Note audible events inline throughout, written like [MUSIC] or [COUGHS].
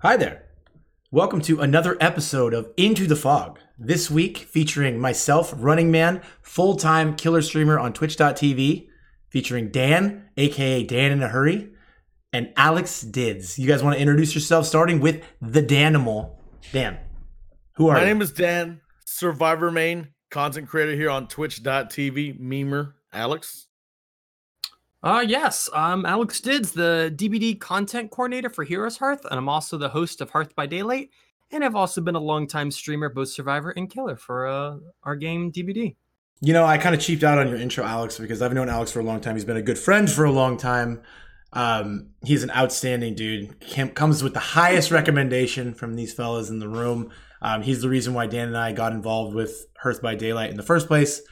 Hi there. Welcome to another episode of Into the Fog. This week featuring myself, Running Man, full time killer streamer on Twitch.tv, featuring Dan, aka Dan in a Hurry, and Alex Didz. You guys want to introduce yourselves starting with the Danimal. Dan, who are you? My you? name is Dan, Survivor Main, content creator here on Twitch.tv, memer Alex. Uh yes, I'm Alex Didz, the DBD content coordinator for Heroes Hearth, and I'm also the host of Hearth by Daylight. And I've also been a longtime streamer, both Survivor and Killer, for uh, our game DBD. You know, I kind of cheaped out on your intro, Alex, because I've known Alex for a long time. He's been a good friend for a long time. Um, he's an outstanding dude. Cam- comes with the highest recommendation from these fellas in the room. Um, he's the reason why Dan and I got involved with Hearth by Daylight in the first place.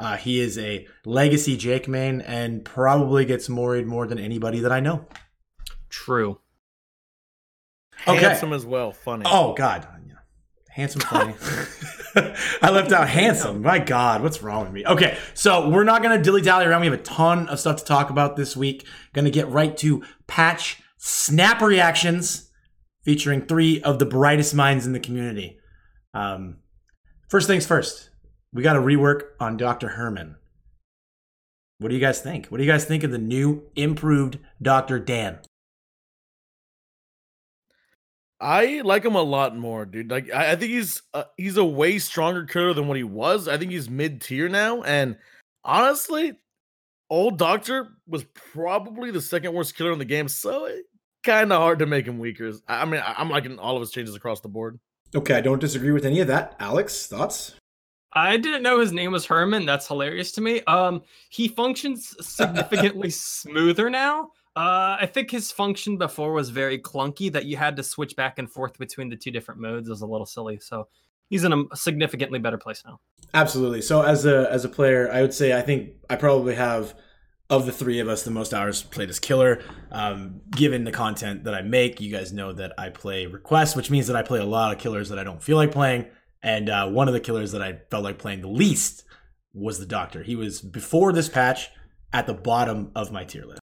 Uh, he is a legacy Jake main and probably gets worried more than anybody that I know. True. Okay. Handsome as well, funny. Oh God, handsome, funny. [LAUGHS] I left out handsome. My God, what's wrong with me? Okay, so we're not gonna dilly dally around. We have a ton of stuff to talk about this week. Gonna get right to patch snap reactions, featuring three of the brightest minds in the community. Um, first things first, we got to rework on Dr. Herman. What do you guys think? What do you guys think of the new, improved Dr. Dan? I like him a lot more, dude. Like I, I think he's uh, he's a way stronger killer than what he was. I think he's mid tier now, and honestly, old Doctor was probably the second worst killer in the game. So it kind of hard to make him weaker. I I mean, I- I'm liking all of his changes across the board. Okay, I don't disagree with any of that. Alex, thoughts? I didn't know his name was Herman. That's hilarious to me. Um, he functions significantly [LAUGHS] smoother now. Uh, I think his function before was very clunky. That you had to switch back and forth between the two different modes was a little silly. So he's in a significantly better place now. Absolutely. So as a as a player, I would say I think I probably have of the three of us the most hours played as killer. Um, given the content that I make, you guys know that I play requests, which means that I play a lot of killers that I don't feel like playing. And uh, one of the killers that I felt like playing the least was the Doctor. He was before this patch at the bottom of my tier list.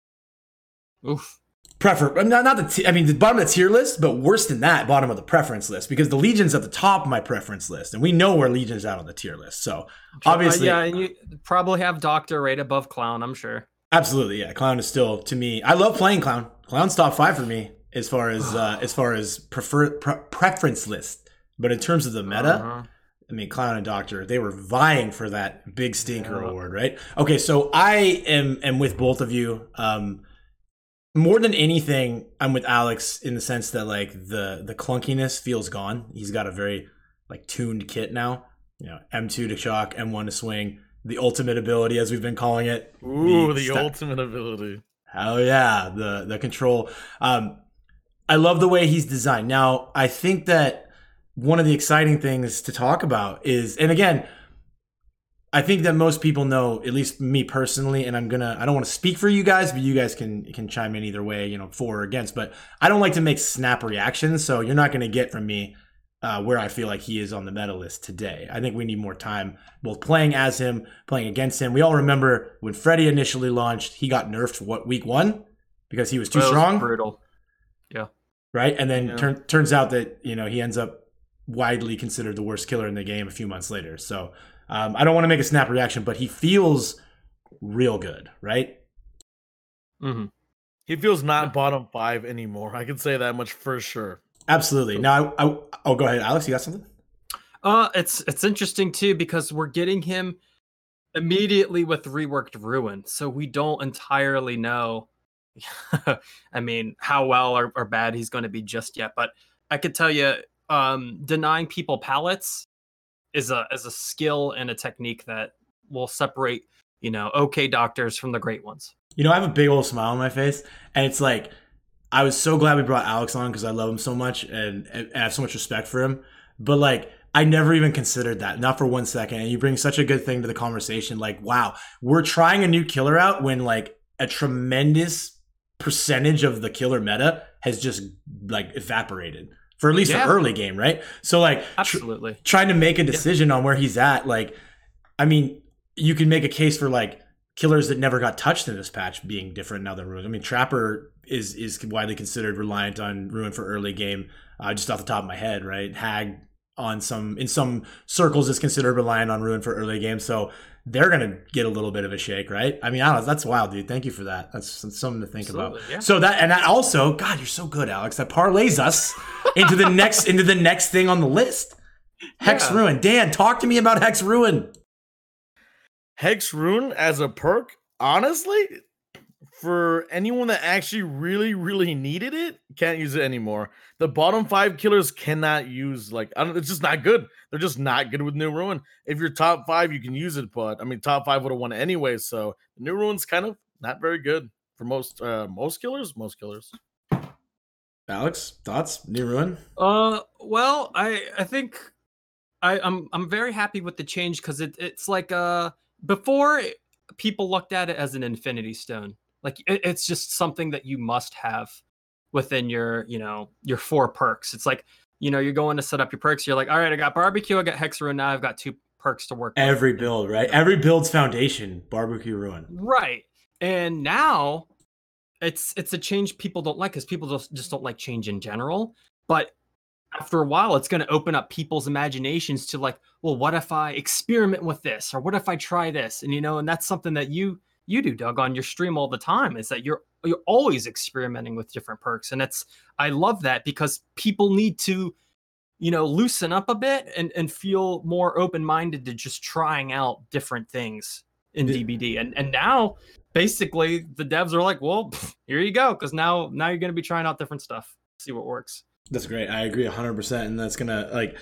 Oof. Prefer not not the t- I mean the bottom of the tier list, but worse than that, bottom of the preference list because the Legion's at the top of my preference list, and we know where Legion's at on the tier list. So obviously, Uh, yeah, and you probably have Doctor right above Clown. I'm sure. Absolutely, yeah. Clown is still to me. I love playing clown. Clown's top five for me as far as uh, as far as prefer pre- preference list. But in terms of the meta, Uh-huh. I mean, clown and doctor they were vying for that big stinker Yeah. award, right? Okay, so I am am with both of you. Um, more than anything, I'm with Alex in the sense that like the the clunkiness feels gone. He's got a very like tuned kit now. You know, M2 to shock, M1 to swing, the ultimate ability as we've been calling it. Ooh, the sta- ultimate ability. Hell yeah, the the control. Um, I love the way he's designed. Now, I think that one of the exciting things to talk about is, and again, I think that most people know, at least me personally, and I'm gonna I don't want to speak for you guys, but you guys can can chime in either way, you know, for or against. But I don't like to make snap reactions, so you're not gonna get from me uh, where I feel like he is on the meta list today. I think we need more time both playing as him, playing against him. We all remember when Freddy initially launched, he got nerfed what week one because he was too was strong, Brutal. Yeah. Right? And then Yeah. turn, turns out that you know he ends up widely considered the worst killer in the game a few months later. So um, I don't want to make a snap reaction, but he feels real good, right? hmm He feels not bottom five anymore. I can say that much for sure. Absolutely. Now, I, I, oh, go ahead, Alex. You got something? Uh, it's it's interesting too because we're getting him immediately with reworked ruin, so we don't entirely know. [LAUGHS] I mean, how well or, or bad he's going to be just yet, but I could tell you, um, denying people pallets is a is a skill and a technique that will separate you know okay doctors from the great ones. You know, I have a big old smile on my face, and it's like I was so glad we brought Alex on because I love him so much and, and I have so much respect for him. But like, I never even considered that, not for one second. And you bring such a good thing to the conversation. Like, wow, we're trying a new killer out when like a tremendous percentage of the killer meta has just like evaporated for at least Yeah. the early game, right? So like, tr- Absolutely. trying to make a decision on where he's at like i mean you can make a case for like killers that never got touched in this patch being different now than ruin. I mean, Trapper is is widely considered reliant on ruin for early game. Uh, just off the top of my head, right? Hag on some in some circles is considered reliant on ruin for early game. So they're gonna get a little bit of a shake, right? I mean, I don't know. That's wild, dude. Thank you for that. That's, that's something to think Absolutely, about. yeah. So that and that also, God, you're so good, Alex. That parlays us into the [LAUGHS] next into the next thing on the list. Hex Yeah. Ruin. Dan, talk to me about Hex Ruin. Hex Ruin as a perk, honestly, for anyone that actually really, really needed it, can't use it anymore. The bottom five killers cannot use like I don't, it's just not good. They're just not good with New Ruin. If you're top five, you can use it, but I mean, top five would have won anyway. So New Ruin's kind of not very good for most uh most killers. Most killers. Alex, thoughts? New Ruin? Uh, well, I I think I I'm I'm very happy with the change because it it's like uh before people looked at it as an Infinity Stone, like it, it's just something that you must have within your you know your four perks. It's like you know you're going to set up your perks. You're like, all right, I got barbecue, I got hex ruin. now I've got two perks to work. with." Every build, right? Every build's foundation, barbecue ruin. Right. And now it's it's a change people don't like because people just, just don't like change in general. But after a while, it's going to open up people's imaginations to like, well, what if I experiment with this, or what if I try this? And you know, and that's something that you you do, Doug, on your stream all the time. Is that you're you're always experimenting with different perks, and it's I love that because people need to you know loosen up a bit and and feel more open minded to just trying out different things in Yeah. DBD. And and now basically the devs are like, well, here you go, because now now you're going to be trying out different stuff, see what works. That's great. I agree 100%. And that's going to, like,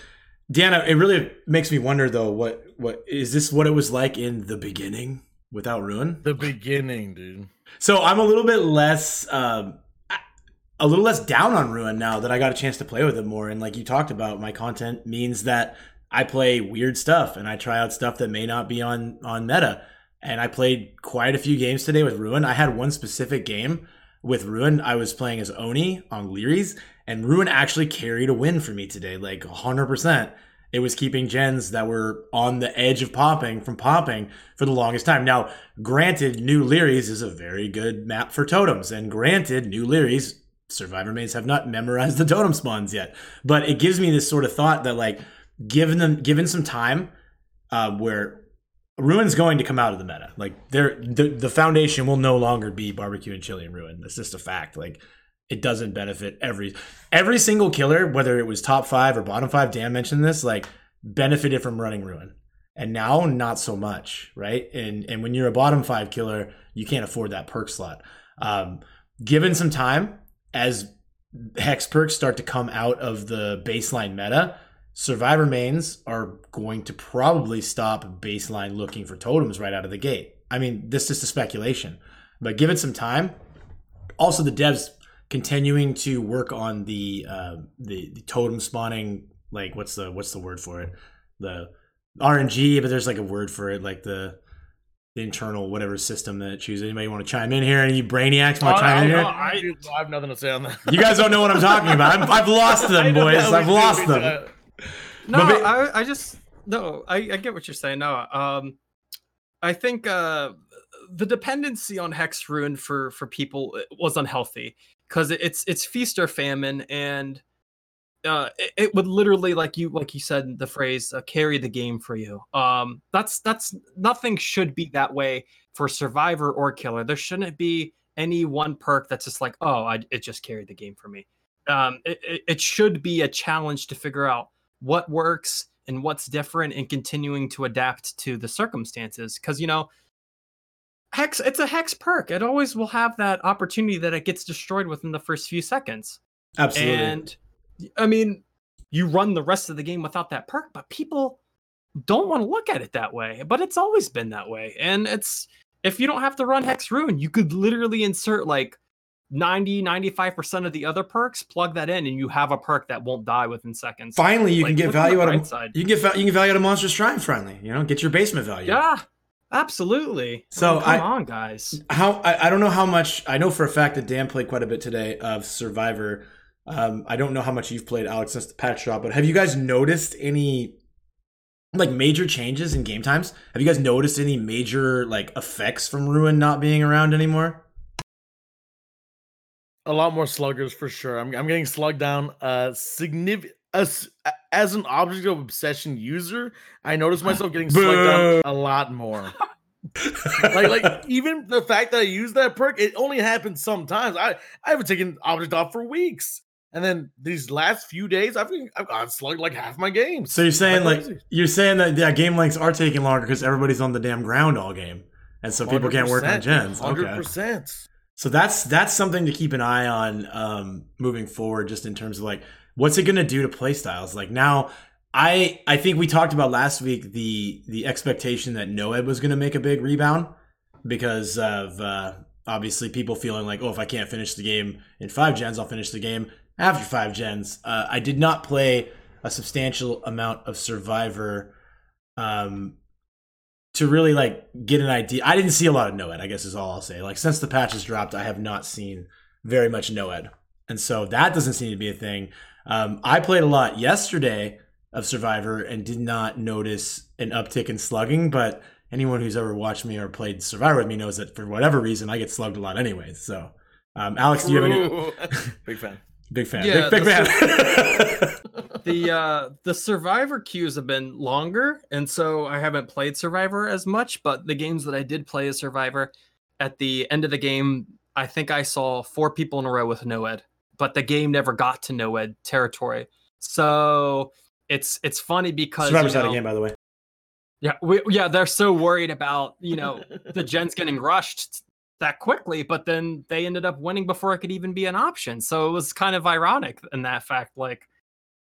Deanna, it really makes me wonder, though, what, what is this what it was like in the beginning without Ruin? The beginning, dude. So I'm a little bit less, um, a little less down on Ruin now that I got a chance to play with it more. And like you talked about, my content means that I play weird stuff and I try out stuff that may not be on on meta. And I played quite a few games today with Ruin. I had one specific game with Ruin. I was playing as Oni on Lery's, and Ruin actually carried a win for me today, like 100%. It was keeping gens that were on the edge of popping from popping for the longest time. Now, granted, New Lery's is a very good map for totems, and granted, New Lery's survivor mates have not memorized the totem spawns yet. But it gives me this sort of thought that, like, given them, given some time, uh, where Ruin's going to come out of the meta. Like, there, the the foundation will no longer be barbecue and chili and Ruin. That's just a fact. Like, it doesn't benefit every every single killer, whether it was top five or bottom five. Dan mentioned this, like, benefited from running Ruin. And now not so much right? And and when you're a bottom five killer you can't afford that perk slot. Um given some time as hex perks start to come out of the baseline meta survivor mains are going to probably stop baseline looking for totems right out of the gate. I mean this is just a speculation. But give it some time also the devs continuing to work on the uh the, the totem spawning like what's the what's the word for it the RNG, but there's like a word for it, like the, the internal whatever system that it chooses. Anybody want to chime in here? Any brainiacs want to chime in Oh, here? I, I have nothing to say on that. You guys don't know what I'm talking about. I've, I've lost them, [LAUGHS] boys. I've lost them. do. No, But I, I just no, I, I get what you're saying. No, um, I think uh, the dependency on Hex Ruin for for people uh, was unhealthy because it's it's feast or famine, and uh, it, it would literally like you like you said the phrase uh, carry the game for you. Um, that's that's nothing should be that way for Survivor or Killer. There shouldn't be any one perk that's just like oh I, it just carried the game for me. Um, it, it, it should be a challenge to figure out what works and what's different and continuing to adapt to the circumstances because you know hex it's a hex perk it always will have that opportunity that it gets destroyed within the first few seconds Absolutely. and i mean you run the rest of the game without that perk but people don't want to look at it that way but it's always been that way and it's if you don't have to run hex ruin you could literally insert like 90 95% of the other perks plug that in and you have a perk that won't die within seconds Finally, you Like, can get look on the value out bright of side. you can get you can get value out of Monster Shrine finally. You know, get your basement value. Yeah, absolutely. So So come I- on, guys. how I, I don't know how much I know for a fact that Dan played quite a bit today of Survivor. Um, I don't know how much you've played Alex since the patch drop, but have you guys noticed any like major changes in game times? Have you guys noticed any major like effects from Ruin not being around anymore? A lot more sluggers for sure. I'm, I'm getting slugged down. Uh, significant as as an object of obsession user, I notice [LAUGHS] myself getting slugged down a lot more. [LAUGHS] like like even the fact that I use that perk, it only happens sometimes. I I haven't taken object off for weeks. And then these last few days, I've been, I've got slugged like half my games. So you're saying like you're saying that yeah, game lengths are taking longer because everybody's on the damn ground all game, and so people can't work on gens. Hundred percent. So that's that's something to keep an eye on um, moving forward, just in terms of like what's it going to do to play styles. Like now, I I think we talked about last week the the expectation that Noed was going to make a big rebound because of uh, obviously people feeling like oh if I can't finish the game in five gens, I'll finish the game after five gens. Uh, I did not play a substantial amount of Survivor um, to really like get an idea. I didn't see a lot of Noed. I guess is all I'll say. Like since the patches dropped, I have not seen very much Noed, and so that doesn't seem to be a thing. Um, I played a lot yesterday of Survivor and did not notice an uptick in slugging, but anyone who's ever watched me or played Survivor with me knows that for whatever reason I get slugged a lot anyway. So, um, Alex, do you have any? [LAUGHS] Big fan. Big fan. Yeah, big, big fan. [LAUGHS] the uh the survivor queues have been longer and so i haven't played survivor as much but the games that i did play as survivor at the end of the game i think i saw four people in a row with noed but the game never got to noed territory so it's it's funny because survivor's you know, out of game by the way yeah we, yeah they're so worried about you know the [LAUGHS] gens getting rushed that quickly, but then they ended up winning before it could even be an option. So it was kind of ironic in that fact. Like,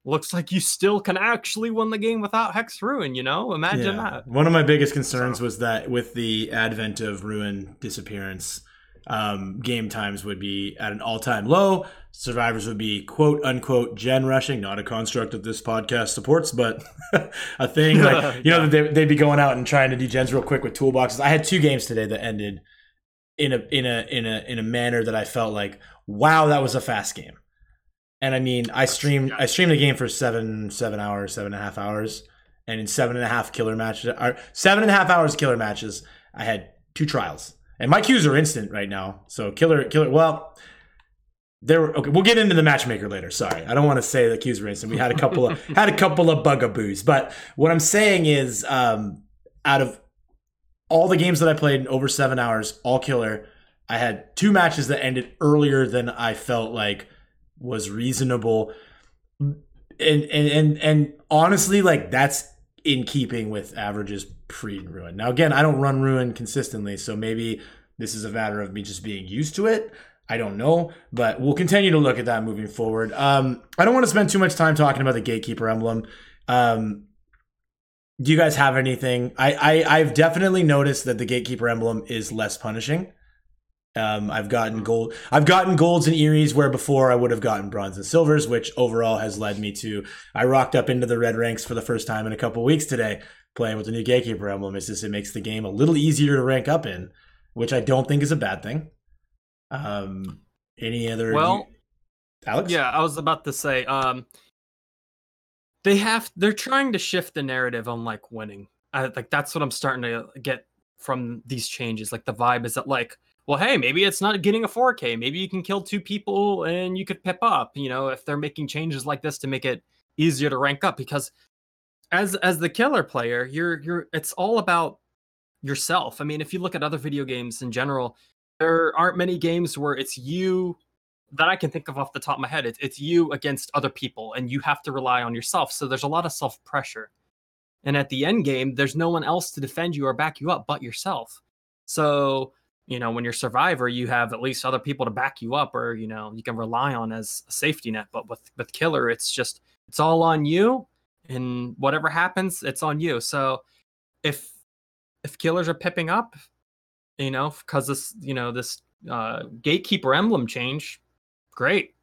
looks like you still can actually win the game without Hex Ruin, you know? Imagine yeah. that. One of my biggest concerns so. was that with the advent of Ruin disappearance, um, game times would be at an all time low. Survivors would be quote unquote gen rushing, not a construct that this podcast supports, but [LAUGHS] a thing. Like, [LAUGHS] you know, they, they'd be going out and trying to do gens real quick with toolboxes. I had two games today that ended in a in a in a in a manner that I felt like, wow, that was a fast game. And I mean, I streamed I streamed a game for seven seven hours, seven and a half hours, and in seven and a half killer matches, or seven and a half hours killer matches, I had two trials, and my queues are instant right now. So killer killer, well. There, okay. We'll get into the matchmaker later. Sorry, I don't want to say the queues were instant. We had a couple of [LAUGHS] had a couple of bugaboos, but what I'm saying is, um, out of all the games that I played in over seven hours, all killer. I had two matches that ended earlier than I felt like was reasonable. And and and and honestly, like that's in keeping with averages pre ruin. Now again, I don't run ruin consistently, so maybe this is a matter of me just being used to it. I don't know, but we'll continue to look at that moving forward. Um, I don't want to spend too much time talking about the gatekeeper emblem. Um, do you guys have anything? I, I I've definitely noticed that the gatekeeper emblem is less punishing. Um, I've gotten hmm. gold. I've gotten golds and Eries where before I would have gotten bronze and silvers, which overall has led me to. I rocked up into the red ranks for the first time in a couple weeks today, playing with the new gatekeeper emblem. It's just it makes the game a little easier to rank up in, which I don't think is a bad thing. Um, any other? Well, Alex. Yeah, I was about to say. Um, they have they're trying to shift the narrative on like winning. I, like that's what I'm starting to get from these changes. Like the vibe is that like, well, hey, maybe it's not getting a 4K. Maybe you can kill two people and you could pip up. You know, if they're making changes like this to make it easier to rank up, because as as the killer player, you're you're it's all about yourself. I mean, if you look at other video games in general, there aren't many games where it's you that I can think of off the top of my head. It's, it's you against other people, and you have to rely on yourself. So there's a lot of self pressure. And at the end game, there's no one else to defend you or back you up but yourself. So, you know, when you're survivor, you have at least other people to back you up or, you know, you can rely on as a safety net. But with with killer, it's just it's all on you. And whatever happens, it's on you. So if if killers are pipping up, you know, because this, you know, this uh, gatekeeper emblem change, great.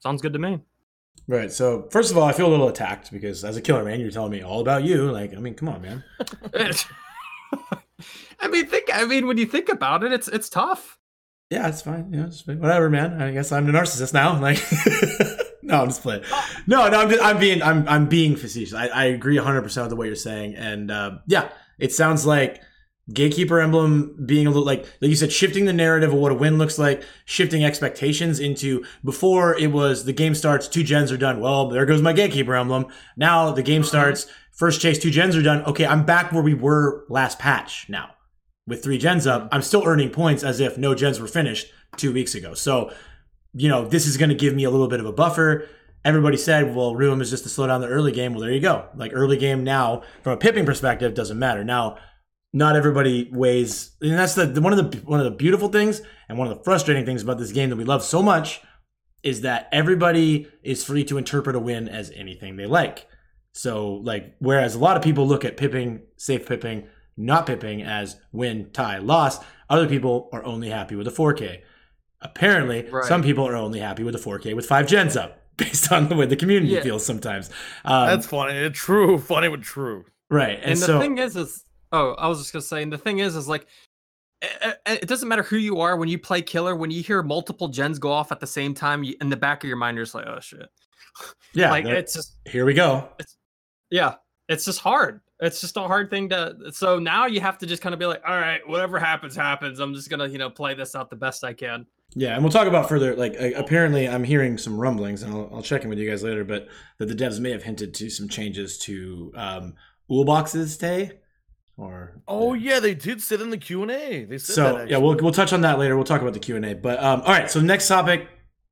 Sounds good to me. Right. So first of all, I feel a little attacked because as a killer man, you're telling me all about you. Like, I mean, come on, man. [LAUGHS] I mean, think. I mean, when you think about it, it's it's tough. Yeah, it's fine. Yeah, it's fine. whatever, man. I guess I'm the narcissist now. Like, [LAUGHS] no, I'm just playing. No, no, I'm, just, I'm being I'm I'm being facetious. I, I agree 100 percent with what you're saying, and uh, yeah, it sounds like Gatekeeper Emblem being a little like like you said, shifting the narrative of what a win looks like, shifting expectations into before it was the game starts, two gens are done. Well, there goes my Gatekeeper Emblem. Now the game starts, first chase, two gens are done. Okay, I'm back where we were last patch now. With three gens up, I'm still earning points as if no gens were finished two weeks ago. So, you know, this is going to give me a little bit of a buffer. Everybody said, well, Ruin is just to slow down the early game. Well, there you go. Like early game now, from a pipping perspective, doesn't matter. Now, not everybody weighs, and that's the, the one of the one of the beautiful things and one of the frustrating things about this game that we love so much is that everybody is free to interpret a win as anything they like. So, like, whereas a lot of people look at pipping, safe pipping, not pipping as win, tie, loss, other people are only happy with a 4K. Apparently, Right. some people are only happy with a 4K with five gens up, [LAUGHS] based on the way the community Yeah. feels sometimes. Um, That's funny. It's true. Funny but true. right, and, and the so thing is is oh i was just gonna say and the thing is is like it, it doesn't matter who you are when you play killer when you hear multiple gens go off at the same time you, in the back of your mind you're just like oh shit yeah, like it's just here we go. yeah it's just hard it's just a hard thing to so now you have to just kind of be like all right whatever happens happens i'm just gonna you know play this out the best i can Yeah, and we'll talk about further. Like, uh, apparently, I'm hearing some rumblings, and I'll, I'll check in with you guys later. But that the devs may have hinted to some changes to um, Boxes today, or Oh yeah, they did sit in the Q and A. They said. So Actually. yeah, we'll we'll touch on that later. We'll talk about the Q and A. But um, all right. So next topic,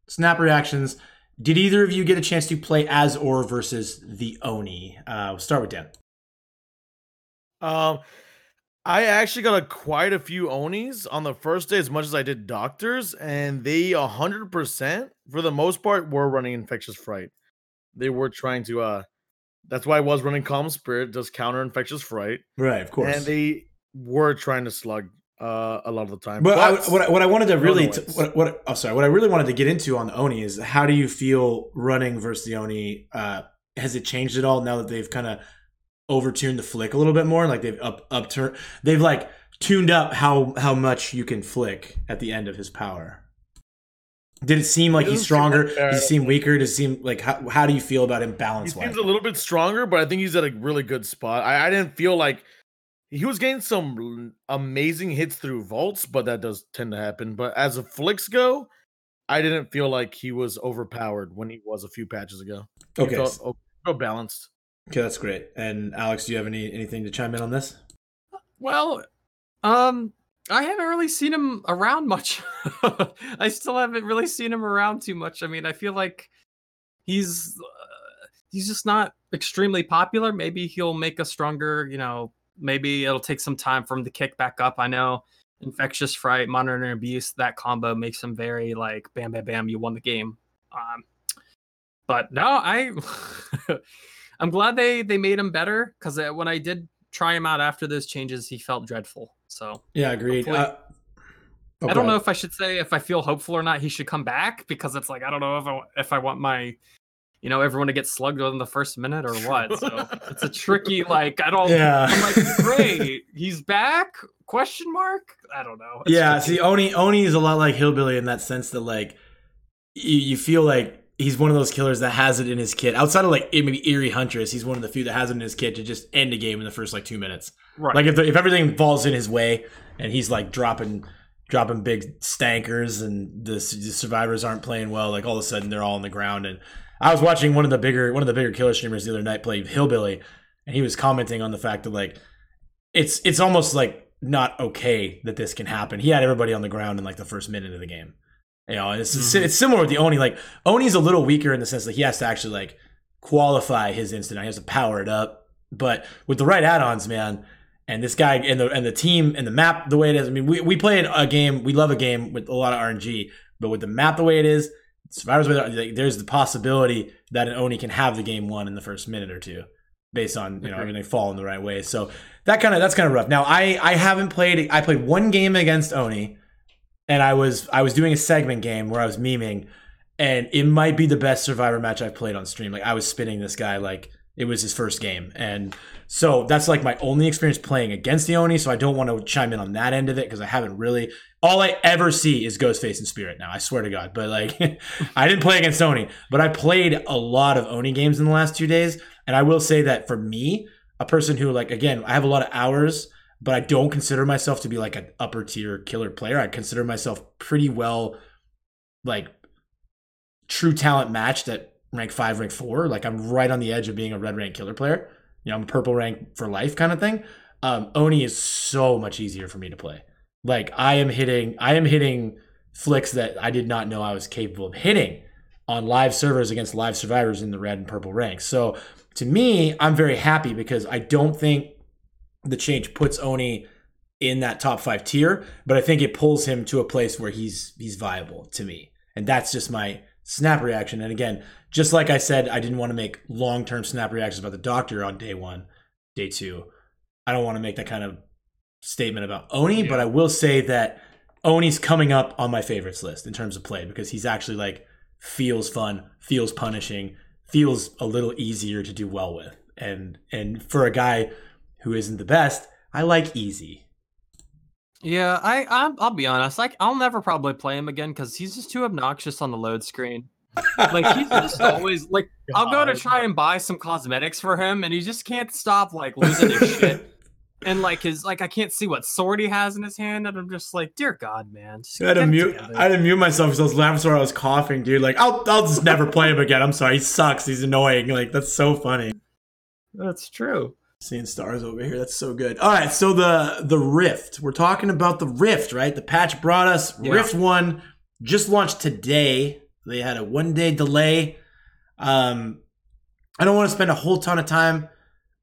snap reactions. Did either of you get a chance to play as or versus the Oni? Uh, we'll start with Dan. Um, I actually got a, quite a few Onis on the first day, as much as I did doctors, and they hundred percent for the most part were running infectious fright. They were trying to. uh That's why I was running calm spirit, does counter infectious fright, Right, of course. and they were trying to slug uh a lot of the time. But I, what, I- what I wanted to really, t- what, what, oh, sorry, what I really wanted to get into on the Oni is how do you feel running versus the Oni? Uh, has it changed at all now that they've kind of overtuned the flick a little bit more? Like they've up upturned, they've like tuned up how how much you can flick at the end of his power. Did it seem like It he's seem like stronger? Does he seem weaker? Does it seem like how, how do you feel about him he balance wise? seems a little bit stronger, but I think he's at a really good spot. I, I didn't feel like he was getting some amazing hits through vaults, but that does tend to happen. But as the flicks go, I didn't feel like he was overpowered when he was a few patches ago. He Okay, felt, o- felt balanced. Okay, that's great. And Alex, do you have any anything to chime in on this? Well, um, I haven't really seen him around much. [LAUGHS] I still haven't really seen him around too much. I mean, I feel like he's uh, he's just not extremely popular. Maybe he'll make a stronger, you know, maybe it'll take some time for him to kick back up. I know infectious fright, monitor and abuse, that combo makes him very like bam bam bam, you won the game. Um but no, I [LAUGHS] I'm glad they they made him better because when I did try him out after those changes, he felt dreadful. So Yeah, agreed. Uh, oh, I don't know if I should say if I feel hopeful or not he should come back because it's like I don't know if I if I want my you know everyone to get slugged in the first minute or what. So [LAUGHS] it's a tricky like I don't. Yeah. I'm like [LAUGHS] great, he's back? Question mark? I don't know. It's yeah, tricky. see, Oni Oni is a lot like Hillbilly in that sense that like you, you feel like he's one of those killers that has it in his kit. Outside of like maybe Iri Huntress, he's one of the few that has it in his kit to just end a game in the first like two minutes. right. Like if the, if everything falls in his way and he's like dropping dropping big stankers and the, the survivors aren't playing well, like all of a sudden they're all on the ground. And I was watching one of the bigger one of the bigger killer streamers the other night play Hillbilly, and he was commenting on the fact that like it's it's almost like not okay that this can happen. He had everybody on the ground in like the first minute of the game. You know, and it's Mhm. it's similar with the Oni. Like Oni's a little weaker in the sense that he has to actually like qualify his instant. He has to power it up. But with the right add-ons, man, and this guy and the and the team and the map the way it is. I mean, we we play a game. We love a game with a lot of RNG, but with the map the way it is, survivors with there's the possibility that an Oni can have the game won in the first minute or two, based on you know everything falling the right way. So that kind of that's kind of rough. Now I I haven't played. I played one game against Oni, and I was I was doing a segment game where I was memeing, and it might be the best survivor match I've played on stream. Like I was spinning this guy like It was his first game, and so that's like my only experience playing against the Oni. So I don't want to chime in on that end of it because I haven't really. All I ever see is Ghostface and Spirit now. I swear to God. But like, [LAUGHS] I didn't play against Oni, but I played a lot of Oni games in the last two days, and I will say that for me, a person who like again, I have a lot of hours, but I don't consider myself to be like an upper tier killer player. I consider myself pretty well, like true talent matched at rank five, rank four. Like I'm right on the edge of being a red rank killer player. You know, I'm a purple rank for life kind of thing. Um, Oni is so much easier for me to play. Like I am hitting, I am hitting flicks that I did not know I was capable of hitting on live servers against live survivors in the red and purple ranks. So to me, I'm very happy because I don't think the change puts Oni in that top five tier, but I think it pulls him to a place where he's he's viable to me. And that's just my snap reaction. And again, just like I said, I didn't want to make long term snap reactions about the doctor on day one, day two. I don't want to make that kind of statement about Oni, yeah. but I will say that Oni's coming up on my favorites list in terms of play because he's actually like feels fun, feels punishing, feels a little easier to do well with. And and for a guy who isn't the best, I like easy. Yeah, I i will be honest. Like I'll never probably play him again because he's just too obnoxious on the load screen like he's just [LAUGHS] always like God. I'll go to try and buy some cosmetics for him and he just can't stop like losing his shit. [LAUGHS] And like his like I can't see what sword he has in his hand, and I'm just like, dear God, man. I had to mute. I had to mute myself because I was laughing so I was coughing, dude. Like I'll I'll just never play him again. I'm sorry, he sucks. He's annoying. Like that's so funny. That's true. Seeing stars over here. That's so good. All right, so the the Rift. We're talking about the Rift, right? The patch brought us yeah. Rift One. Just launched today. They had a one day delay. Um, I don't want to spend a whole ton of time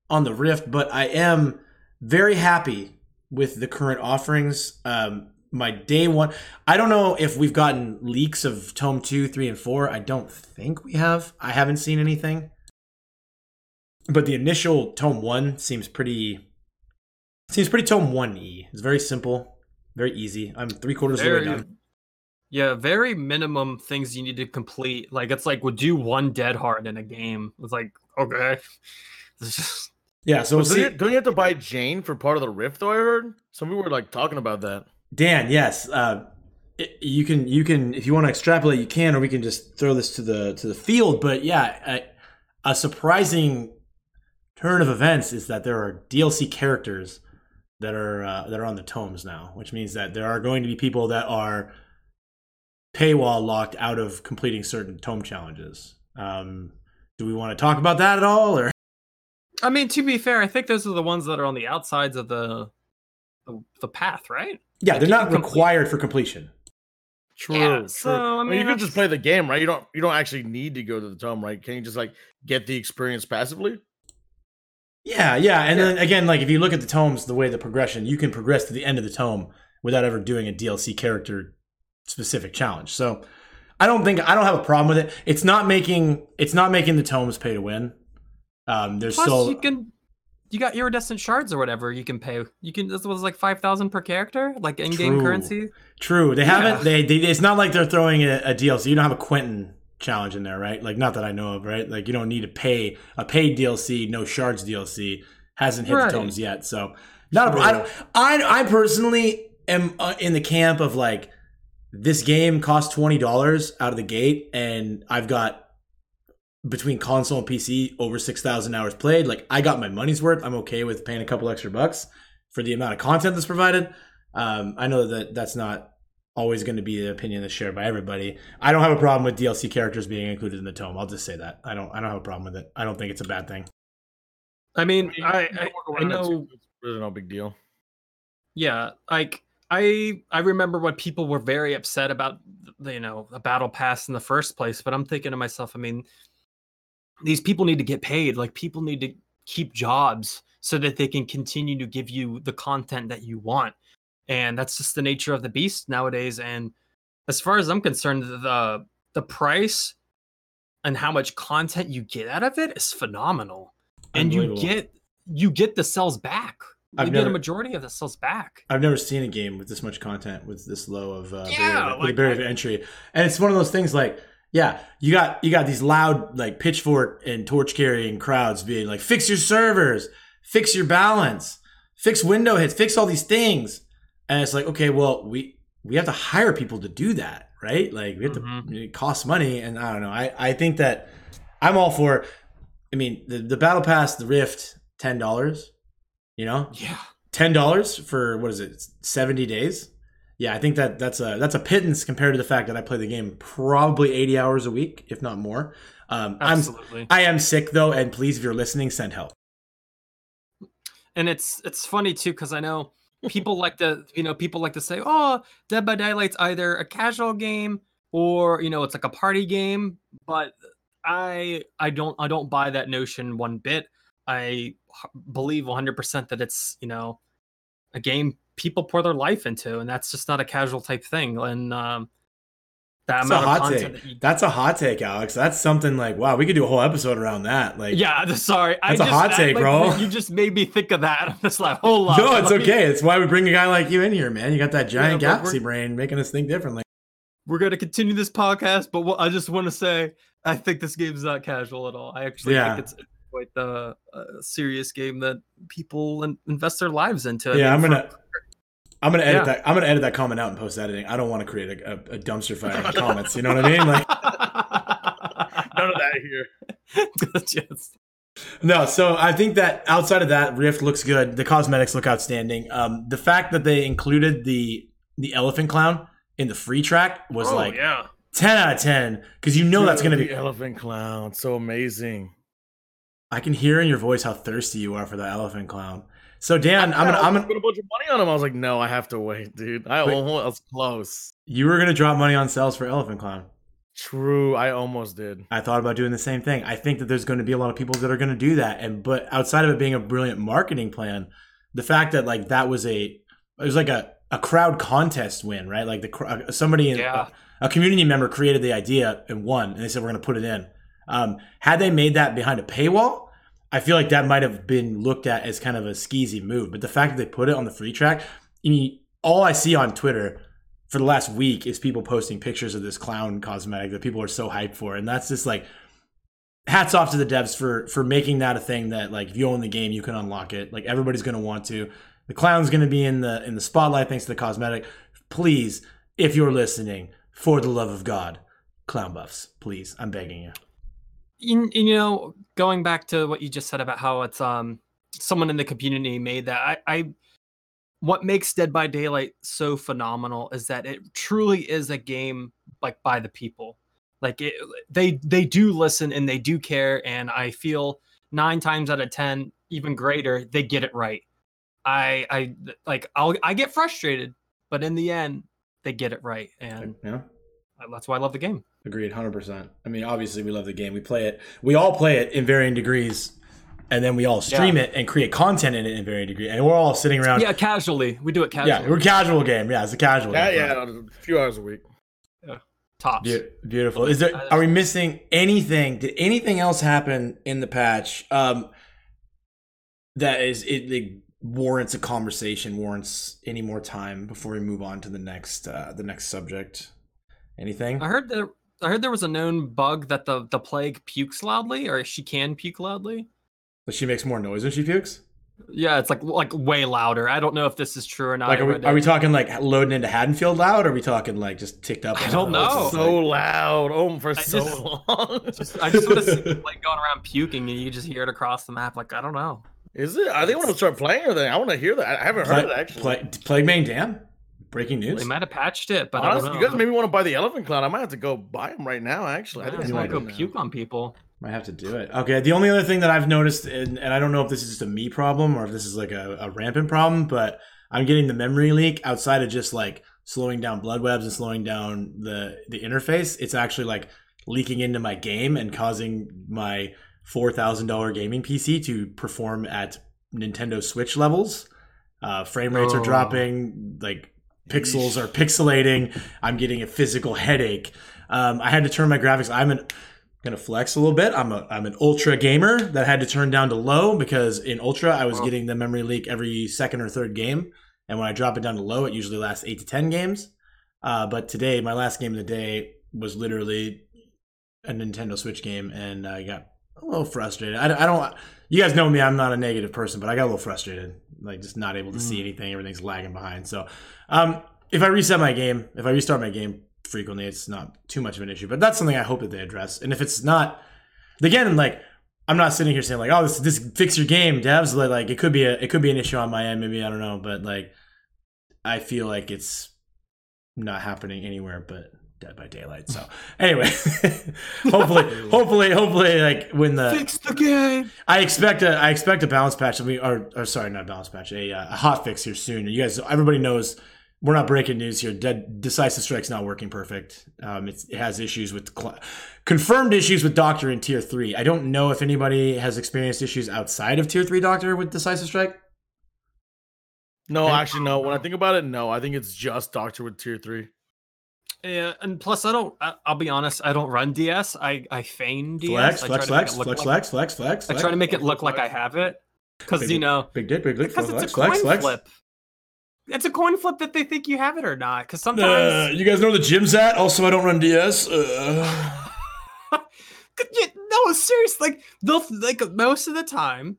on the Rift, but I am very happy with the current offerings. Um, my day one, I don't know if we've gotten leaks of Tome 2, 3, and 4. I don't think we have. I haven't seen anything. But the initial Tome 1 seems pretty seems pretty Tome 1E. It's very simple, very easy. I'm three quarters of the way done. Yeah, very minimum things you need to complete. Like it's like would do one Dead Hard in a game. It's like okay, just... [LAUGHS] yeah. So well, see, don't, you, don't, you, have to buy Jane for part of the rift? Though I heard some people were like talking about that. Dan, yes, uh, you can you can if you want to extrapolate, you can, or we can just throw this to the to the field. But yeah, a, a surprising turn of events is that there are DLC characters that are uh, that are on the tomes now, which means that there are going to be people that are paywall locked out of completing certain tome challenges. Um, do we want to talk about that at all, or? I mean, to be fair, I think those are the ones that are on the outsides of the the, the path, right? Yeah, like they're not required for completion. True. Yeah, true. So, I mean, I mean, you can just play the game, right? You don't you don't actually need to go to the tome, right? Can you just like get the experience passively? Yeah, yeah. And yeah. then again, like if you look at the tomes, the way the progression, you can progress to the end of the tome without ever doing a DLC character specific challenge. So I don't think I don't have a problem with it. It's not making it's not making the tomes pay to win. Um, there's Plus, still you can you got iridescent shards or whatever you can pay. You can this was like five thousand per character, like in game currency. True, they yeah. haven't. They, they it's not like they're throwing a, a DLC. You don't have a Quentin challenge in there, right? Like not that I know of, right? Like you don't need to pay a paid DLC, no shards DLC hasn't hit right. the tomes yet. So not True. a. I, I I personally am uh, in the camp of like this game costs twenty dollars out of the gate, and I've got between console and PC over six thousand hours played. Like I got my money's worth. I'm okay with paying a couple extra bucks for the amount of content that's provided. Um, I know that that's not always going to be the opinion that's shared by everybody. I don't have a problem with DLC characters being included in the tome. I'll just say that. I don't. I don't have a problem with it. I don't think it's a bad thing. I mean, I, I, I know it's really no big deal. Yeah, like I I remember when people were very upset about you know a battle pass in the first place, but I'm thinking to myself, I mean, these people need to get paid. Like people need to keep jobs so that they can continue to give you the content that you want, and that's just the nature of the beast nowadays. And as far as I'm concerned, the the price and how much content you get out of it is phenomenal, and you get you get the cells back I've you never, get a majority of the cells back. I've never seen a game with this much content with this low of uh, yeah, barrier, like, barrier of entry, and it's one of those things like Yeah, you got you got these loud like pitchfork and torch carrying crowds being like, fix your servers, fix your balance, fix window hits, fix all these things. And it's like, okay, well, we we have to hire people to do that, right? Like we have Mhm. to it costs money, and I don't know. I I think that I'm all for. I mean, the the battle pass, the Rift, ten dollars. You know, Yeah. ten dollars for what is it, seventy days? Yeah, I think that that's a that's a pittance compared to the fact that I play the game probably eighty hours a week, if not more. Um, I'm Absolutely. I am sick though, and please, if you're listening, send help. and it's it's funny too because I know people like to you know people like to say oh Dead by Daylight's either a casual game or you know it's like a party game. But I I don't I don't buy that notion one bit. I believe 100% that it's you know a game people pour their life into and that's just not a casual type thing. And um that That's a hot take. you That's a hot take, Alex. That's something like wow, we could do a whole episode around that. Like, yeah, sorry. I That's a just, hot I- take, like, bro. You just made me think of that. [LAUGHS] I'm just like, hold on. no, it's me- okay. It's why we bring a guy like you in here, man. You got that giant we're- galaxy brain making us think differently. we're going to continue this podcast, but what, I just want to say I think this game's not casual at all. I actually Yeah. think it's quite the uh, serious game that people in, invest their lives into. I yeah, I'm gonna. I'm gonna edit Yeah. that. I'm gonna edit that comment out in post editing. I don't want to create a, a, a dumpster fire of [LAUGHS] comments. You know what I mean? Like, [LAUGHS] None of that here. [LAUGHS] Yes. No, so I think that outside of that, Rift looks good. The cosmetics look outstanding. Um, the fact that they included the the elephant clown in the free track was Oh, like yeah. ten out of ten because you know that's gonna the be. elephant clown. So amazing. I can hear in your voice how thirsty you are for that elephant clown. So Dan, I'm gonna, I'm gonna. put a bunch of money on him. I was like, no, I have to wait, dude. I Wait. almost I was close. You were gonna drop money on sales for elephant clown. True, I almost did. I thought about doing the same thing. I think that there's going to be a lot of people that are going to do that, and but outside of it being a brilliant marketing plan, the fact that like that was a it was like a a crowd contest win, right? Like the uh, somebody in Yeah. a, a community member created the idea and won, and they said we're going to put it in. Um, had they made that behind a paywall, I feel like that might have been looked at as kind of a skeezy move. But the fact that they put it on the free track, I mean, all I see on Twitter for the last week is people posting pictures of this clown cosmetic that people are so hyped for, and that's just like hats off to the devs for for making that a thing that like if you own the game you can unlock it. Like everybody's going to want to. The clown's going to be in the in the spotlight thanks to the cosmetic. Please, if you're listening, for the love of God, clown buffs, please, I'm begging you. You, you know going back to what you just said about how it's um someone in the community made that i i what makes dead by daylight so phenomenal is that it truly is a game like by the people like it, they they do listen and they do care and i feel nine times out of ten even greater they get it right i i like i'll i get frustrated but in the end they get it right and Yeah. That's why i love the game Agreed, hundred percent. I mean, obviously, we love the game. We play it. We all play it in varying degrees, and then we all stream it and create content in it in varying degree. And we're all sitting around. yeah casually we do it casually yeah, we're casual game. Yeah, it's a casual. Yeah, game. yeah, a few hours a week. Yeah. Tops Be- beautiful. Is there? Are we missing anything? Did anything else happen in the patch um, that is it like, warrants a conversation? Warrants any more time before we move on to the next uh, the next subject? Anything? I heard there. I heard there was a known bug that the the plague pukes loudly, or she can puke loudly. That she makes more noise when she pukes. Yeah, it's like like way louder. I don't know if this is true or not. Like, are we, are we talking like loading into Haddonfield loud? Or are we talking like just ticked up? I don't know. It's So like- loud. Oh, for I so just- long. Just- I just want to see like going around puking, and you just hear it across the map. Like I don't know. Is it? I think I'm gonna start playing or then I want to hear that. I haven't heard Pla- it actually. Pla- Plague Bane Dam? Breaking news. They might have patched it, but I Honestly, don't you guys maybe want to buy the elephant clown. I might have to go buy them right now. Actually, I I think just I want to go do now. puke on people. Might have to do it. Okay. The only other thing that I've noticed, and, and I don't know if this is just a me problem or if this is like a, a rampant problem, but I'm getting the memory leak outside of just like slowing down blood webs and slowing down the the interface. It's actually like leaking into my game and causing my four thousand dollar gaming PC to perform at Nintendo Switch levels. Uh, frame rates are Oh. dropping. Like pixels are pixelating. I'm getting a physical headache. Um, I had to turn my graphics. I'm an gonna flex a little bit. I'm a I'm an ultra gamer that had to turn down to low because in ultra I was Wow. getting the memory leak every second or third game, and when I drop it down to low, it usually lasts eight to ten games. Uh, but today, my last game of the day was literally a Nintendo Switch game, and I got a little frustrated. I, I don't. You guys know me; I'm not a negative person, but I got a little frustrated, like just not able to see anything. Everything's lagging behind. So, um, if I reset my game, if I restart my game frequently, it's not too much of an issue. But that's something I hope that they address. And if it's not, again, like I'm not sitting here saying like, oh, this this fix your game, devs. Like, like it could be a it could be an issue on my end. Maybe I don't know, but like I feel like it's not happening anywhere but Dead by Daylight. So anyway, [LAUGHS] hopefully, [LAUGHS] hopefully, hopefully, like when the Fix the game. I expect a I expect a balance patch. I mean, or, or sorry, not a balance patch, a, uh, a hot fix here soon. You guys, everybody knows we're not breaking news here. Dead Decisive Strike's not working perfect. Um, it's, it has issues with cl- confirmed issues with Doctor in Tier Three. I don't know if anybody has experienced issues outside of Tier Three Doctor with Decisive Strike. No, Okay. actually, no. When I think about it, no. I think it's just Doctor with tier three. Yeah, and plus I don't. I, I'll be honest. I don't run DS. I I feign DS. Flex, flex, try to make flex, flex, like- flex, flex, flex, I try to make it look like I have it, because you know, Big dick, big dick, because flex, it's a flex, coin flex. flip. It's a coin flip that they think you have it or not. Because Uh, sometimes, you guys know where the gym's at? Also, I don't run DS. Uh, [LAUGHS] no, seriously, like they'll like most of the time,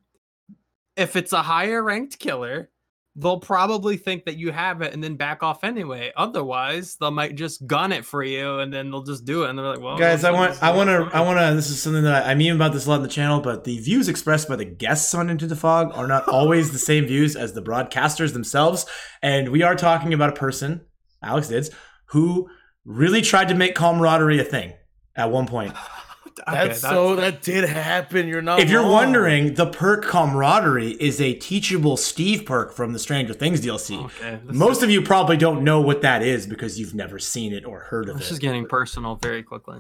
if it's a higher ranked killer, they'll probably think that you have it and then back off anyway. Otherwise, they might just gun it for you and then they'll just do it. And they're like, "Well, guys, I want, I want to. I want to. This is something that I, I meme about this a lot in the channel, but the views expressed by the guests on Into the Fog are not [LAUGHS] always the same views as the broadcasters themselves. And we are talking about a person, Alex Didz, who really tried to make camaraderie a thing at one point. [LAUGHS] Okay, That's, so that did happen. You're not. if you're wondering, the perk camaraderie is a teachable Steve perk from the Stranger Things DLC. Okay, this Most of you probably don't know what that is because you've never seen it or heard of it. This is getting personal very quickly.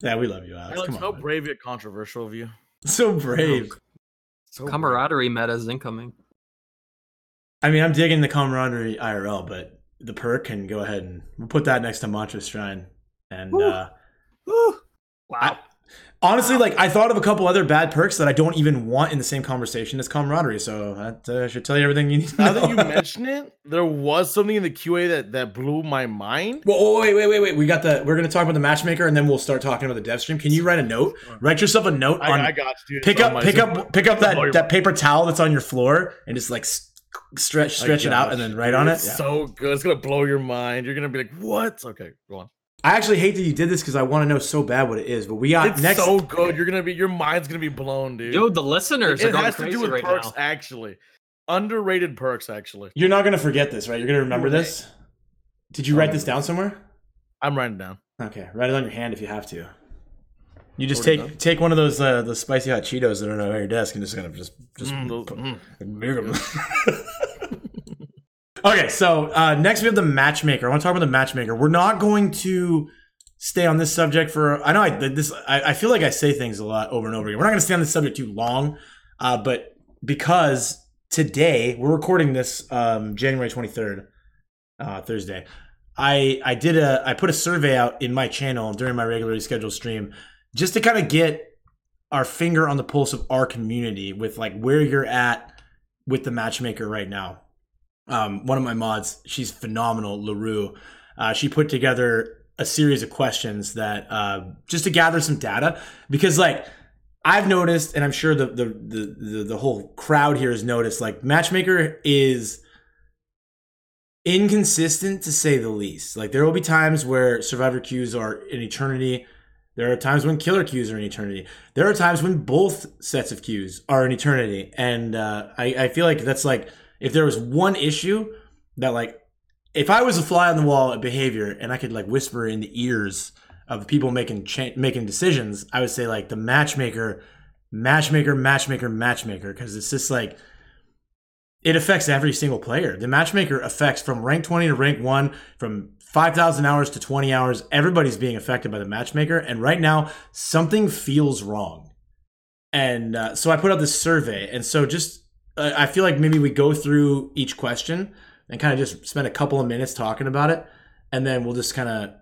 yeah, we love you, Alex. Alex, Come how on, brave yet controversial of you. so brave. So brave. Camaraderie meta is incoming. I mean, I'm digging the camaraderie IRL, but the perk can go ahead and we'll put that next to Mantra Shrine. And Woo. uh, Wow. I- honestly, like I thought of a couple other bad perks that I don't even want in the same conversation as camaraderie. So that uh, should tell you everything you need to know. Now that you mention it, there was something in the QA that that blew my mind. Well, oh, wait, wait, wait, wait. We got the. We're gonna talk about the matchmaker, and then we'll start talking about the dev stream. Can you write a note? Write yourself a note I, on. I got you. Pick up, pick Zoom. up, pick up that you're- that paper towel that's on your floor, and just like s- stretch, I stretch it out, and then write on it. It's Yeah. so good. It's gonna blow your mind. You're gonna be like, "What?" Okay, go on. I actually hate that you did this because I want to know so bad what it is. But we got it's next. so good. You're gonna be. Your mind's gonna be blown, dude. Yo, the listeners are it going has to crazy do with right perks, now. actually. Underrated perks, actually. You're not gonna forget this, right? You're gonna remember Right. this. Did you write this down somewhere? I'm writing it down. Okay, write it on your hand if you have to. You just Already take done. take one of those uh, the spicy hot Cheetos that are on your desk and just kind of just just Mm, those- put- mm. [LAUGHS] Okay, so uh, next we have the matchmaker. I want to talk about the matchmaker. We're not going to stay on this subject for. I know I this. I, I feel like I say things a lot over and over again. We're not going to stay on this subject too long, uh, but because today we're recording this um, January twenty third, uh, Thursday. I I did a I put a survey out in my channel during my regularly scheduled stream just to kind of get our finger on the pulse of our community with like where you're at with the matchmaker right now. Um, one of my mods, she's phenomenal, Larue. Uh, she put together a series of questions that uh, just to gather some data because like I've noticed, and I'm sure the the the the, the whole crowd here has noticed, like matchmaker is inconsistent to say the least. Like there will be times where survivor queues are in eternity. There are times when killer queues are in eternity. There are times when both sets of queues are in eternity. And uh, I, I feel like that's like if there was one issue that like if I was a fly on the wall at behavior and I could like whisper in the ears of people making cha- making decisions, I would say like the matchmaker, matchmaker, matchmaker, matchmaker, because it's just like it affects every single player. The matchmaker affects from rank 20 to rank 1, from 5,000 hours to 20 hours. Everybody's being affected by the matchmaker. And right now, something feels wrong. And uh, so I put out this survey. And so just, uh, I feel like maybe we go through each question and kind of just spend a couple of minutes talking about it. And then we'll just kind of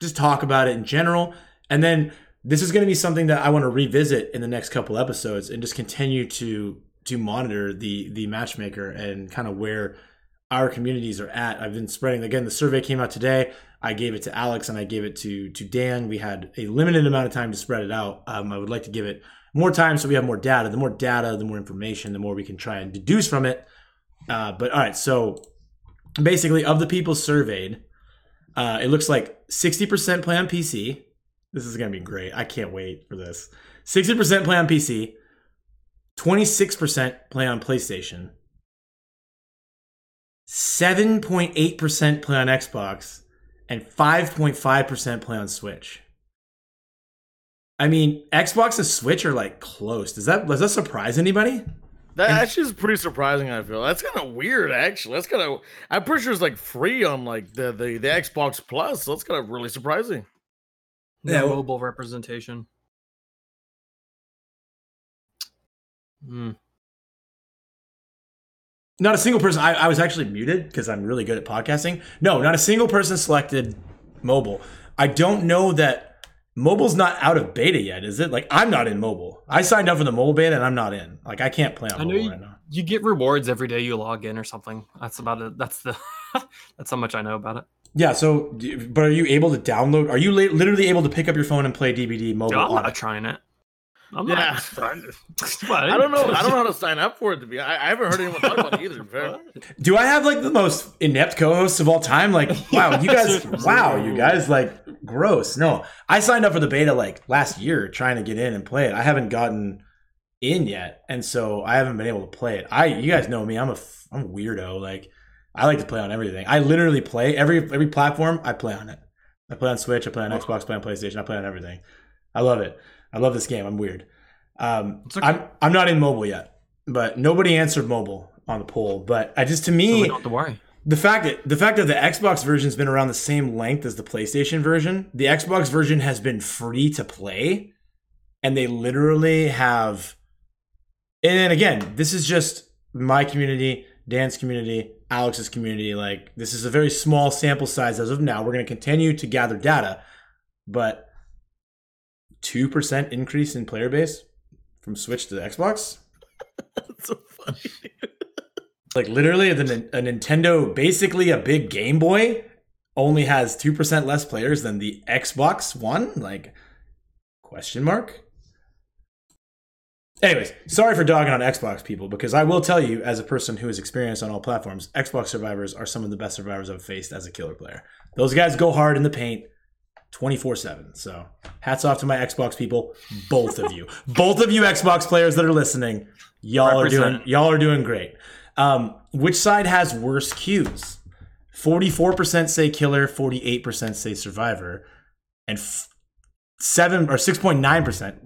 just talk about it in general. And then this is going to be something that I want to revisit in the next couple episodes and just continue to to monitor the the matchmaker and kind of where our communities are at. I've been spreading again. The survey came out today. I gave it to Alex and I gave it to to Dan. We had a limited amount of time to spread it out. Um, I would like to give it more time so we have more data. The more data, the more information, the more we can try and deduce from it. Uh, but all right, so basically, of the people surveyed, uh, it looks like 60% play on PC. This is going to be great. I can't wait for this. 60% play on PC, 26% play on PlayStation, 7.8% play on Xbox, and 5.5% play on Switch. I mean, Xbox and Switch are like close. Does that does that surprise anybody? That actually is pretty surprising. I feel that's kind of weird. Actually, that's kind of. I'm pretty sure it's like free on like the the, the Xbox Plus. So that's kind of really surprising. No Yeah, well- mobile representation. Hmm. Not a single person. I, I was actually muted because I'm really good at podcasting. No, not a single person selected mobile. I don't know that mobile's not out of beta yet, is it? Like I'm not in mobile. I signed up for the mobile beta and I'm not in. Like I can't play on I know mobile you, right now. you get rewards every day you log in or something. That's about it. That's the [LAUGHS] that's how much I know about it. Yeah. So, but are you able to download? Are you literally able to pick up your phone and play DBD mobile? Yo, I'm on not it? trying it. I'm Yeah. not trying it. I don't know. I don't know how to [LAUGHS] sign up for it to be. I, I haven't heard anyone talk about it either. Fair. Do I have like the most inept co-hosts of all time? Like, [LAUGHS] wow, you guys, wow, you guys, like, gross. No, I signed up for the beta like last year, trying to get in and play it. I haven't gotten in yet, and so I haven't been able to play it. I, you guys know me, I'm a, f- I'm a weirdo. Like, I like to play on everything. I literally play every every platform. I play on it. I play on Switch. I play on oh. Xbox. I play on PlayStation. I play on everything. I love it. I love this game. I'm weird. Um, okay. I'm I'm not in mobile yet, but nobody answered mobile on the poll. But I just to me, we don't have to worry. the fact that the fact that the Xbox version's been around the same length as the PlayStation version, the Xbox version has been free to play, and they literally have. And then again, this is just my community, Dan's community, Alex's community. Like this is a very small sample size as of now. We're going to continue to gather data, but two percent increase in player base from Switch to Xbox. That's so funny. [LAUGHS] Like literally, the, a Nintendo, basically a big Game Boy, only has two percent less players than the Xbox One. Like, question mark. Anyways, sorry for dogging on Xbox people because I will tell you, as a person who is experienced on all platforms, Xbox survivors are some of the best survivors I've faced as a killer player. Those guys go hard in the paint. 24 7. So, hats off to my Xbox people, both of you. [LAUGHS] both of you Xbox players that are listening. Y'all are doing y'all are doing great. Um, which side has worse cues? 44% say killer, 48% say survivor, and f- 7 or 6.9%,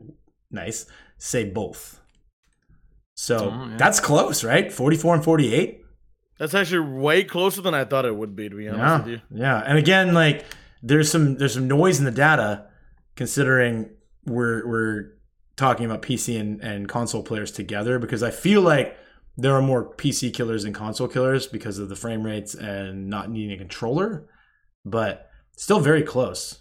nice, say both. So, Oh, yeah. that's close, right? 44 and 48? That's actually way closer than I thought it would be. To be honest Yeah, with you. yeah. And again, like there's some there's some noise in the data, considering we're we're talking about PC and, and console players together because I feel like there are more PC killers than console killers because of the frame rates and not needing a controller, but still very close.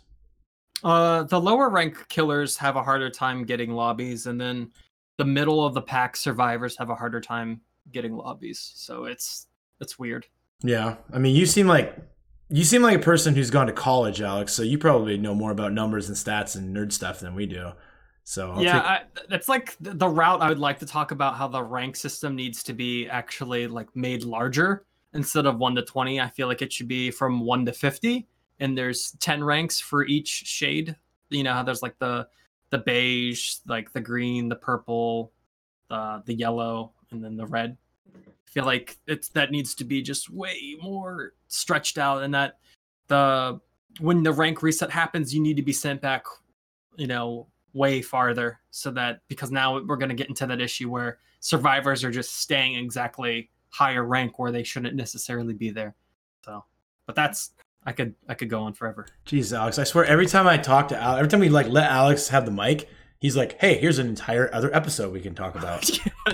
Uh, the lower rank killers have a harder time getting lobbies, and then the middle of the pack survivors have a harder time getting lobbies. So it's it's weird. Yeah, I mean, you seem like you seem like a person who's gone to college, Alex. So you probably know more about numbers and stats and nerd stuff than we do. So I'll yeah, take- I, that's like the, the route I would like to talk about how the rank system needs to be actually like made larger instead of 1 to 20. I feel like it should be from 1 to 50 and there's 10 ranks for each shade. You know how there's like the the beige, like the green, the purple, the the yellow and then the red. Feel like it's that needs to be just way more stretched out and that the when the rank reset happens you need to be sent back you know way farther so that because now we're going to get into that issue where survivors are just staying exactly higher rank where they shouldn't necessarily be there. So but that's i could i could go on forever. Jeez, Alex, I swear every time I talk to Alex, every time we like let Alex have the mic, he's like, "Hey, here's an entire other episode we can talk [LAUGHS] about."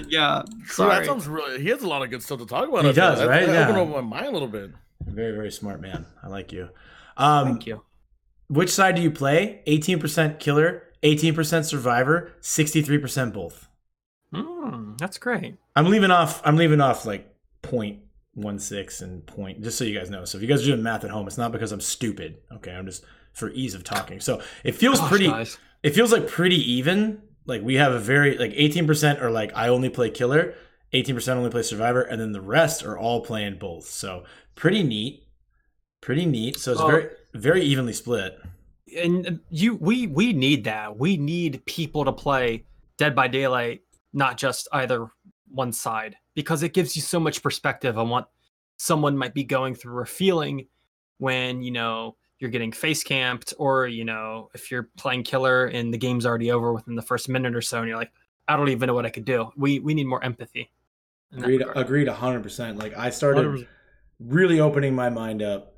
yeah So that sounds really. He has a lot of good stuff to talk about. He I feel. does, That- right? That Yeah. opened up my mind a little bit. very, very smart man. I like you. Um, thank you Which side do you play? 18% killer, 18% survivor, 63% both. mm, that's great I'm leaving off. I'm leaving off like point one six and point. Just so you guys know. So if you guys are doing math at home, it's not because I'm stupid. Okay, I'm just for ease of talking. So it feels Gosh, pretty. guys. It feels like pretty even. Like we have a very like 18% are like I only play killer, 18% only play survivor, and then the rest are all playing both. So pretty neat. Pretty neat. So it's Oh. very very evenly split. and uh, you we we need that we need people to play dead by daylight not just either one side because it gives you so much perspective on what someone might be going through or feeling when you know you're getting face camped or you know if you're playing killer and the game's already over within the first minute or so and you're like i don't even know what i could do we we need more empathy in Agreed regard. agreed 100%. Like I started 100%. really opening my mind up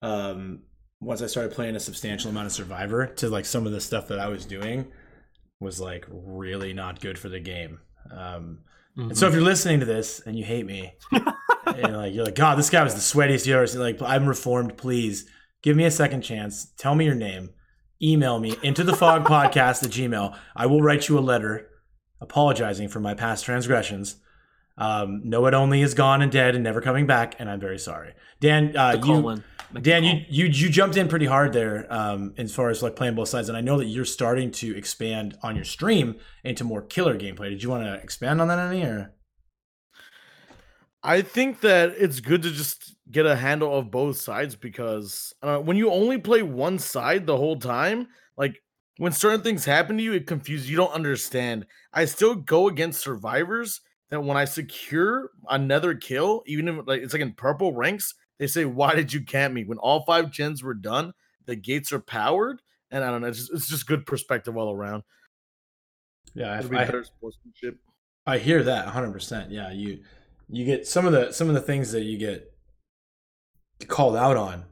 um once I started playing a substantial amount of Survivor to like some of the stuff that I was doing was like really not good for the game. Um And so if you're listening to this and you hate me, [LAUGHS] and like you're like, God, this guy was the sweatiest you ever seen. Like, I'm reformed. Please give me a second chance. Tell me your name. Email me into the fog [LAUGHS] podcast at Gmail. I will write you a letter apologizing for my past transgressions. Um, know it only is gone and dead and never coming back, and I'm very sorry. Dan, uh, you. Dan, you, you you jumped in pretty hard there um, as far as like playing both sides, and I know that you're starting to expand on your stream into more killer gameplay. Did you want to expand on that any or? I think that it's good to just get a handle of both sides because uh, when you only play one side the whole time, like when certain things happen to you, it confuses you. Don't understand. I still go against survivors that when I secure another kill, even if like it's like in purple ranks, they say, "Why did you camp me?" When all five gens were done, the gates are powered, and I don't know. It's just, it's just good perspective all around. Yeah, I, I. I hear that 100. percent Yeah, you you get some of the some of the things that you get called out on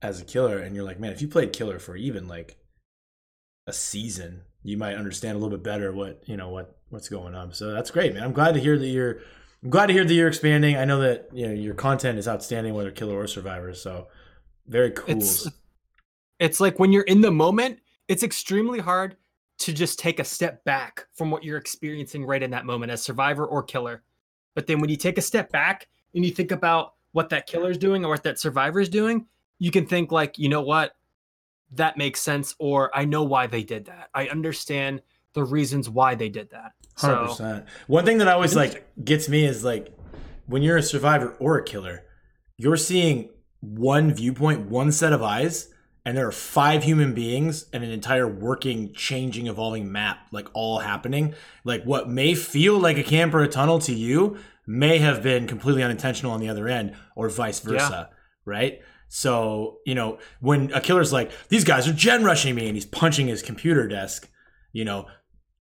as a killer, and you're like, man, if you played killer for even like a season, you might understand a little bit better what you know what what's going on. So that's great, man. I'm glad to hear that you're. I'm glad to hear that you're expanding. I know that you know your content is outstanding, whether killer or survivor. So very cool. it's it's like when you're in the moment it's extremely hard to just take a step back from what you're experiencing right in that moment as survivor or killer but then when you take a step back and you think about what that killer's doing or what that survivor's doing you can think like you know what? That makes sense or i know why they did that. I understand the reasons why they did that. Hundred so percent. One thing that always like gets me is like when you're a survivor or a killer, you're seeing one viewpoint, one set of eyes, and there are five human beings and an entire working, changing, evolving map, like all happening. Like what may feel like a camp or a tunnel to you may have been completely unintentional on the other end, or vice versa, right? So, you know, when a killer's like, these guys are gen rushing me and he's punching his computer desk, you know,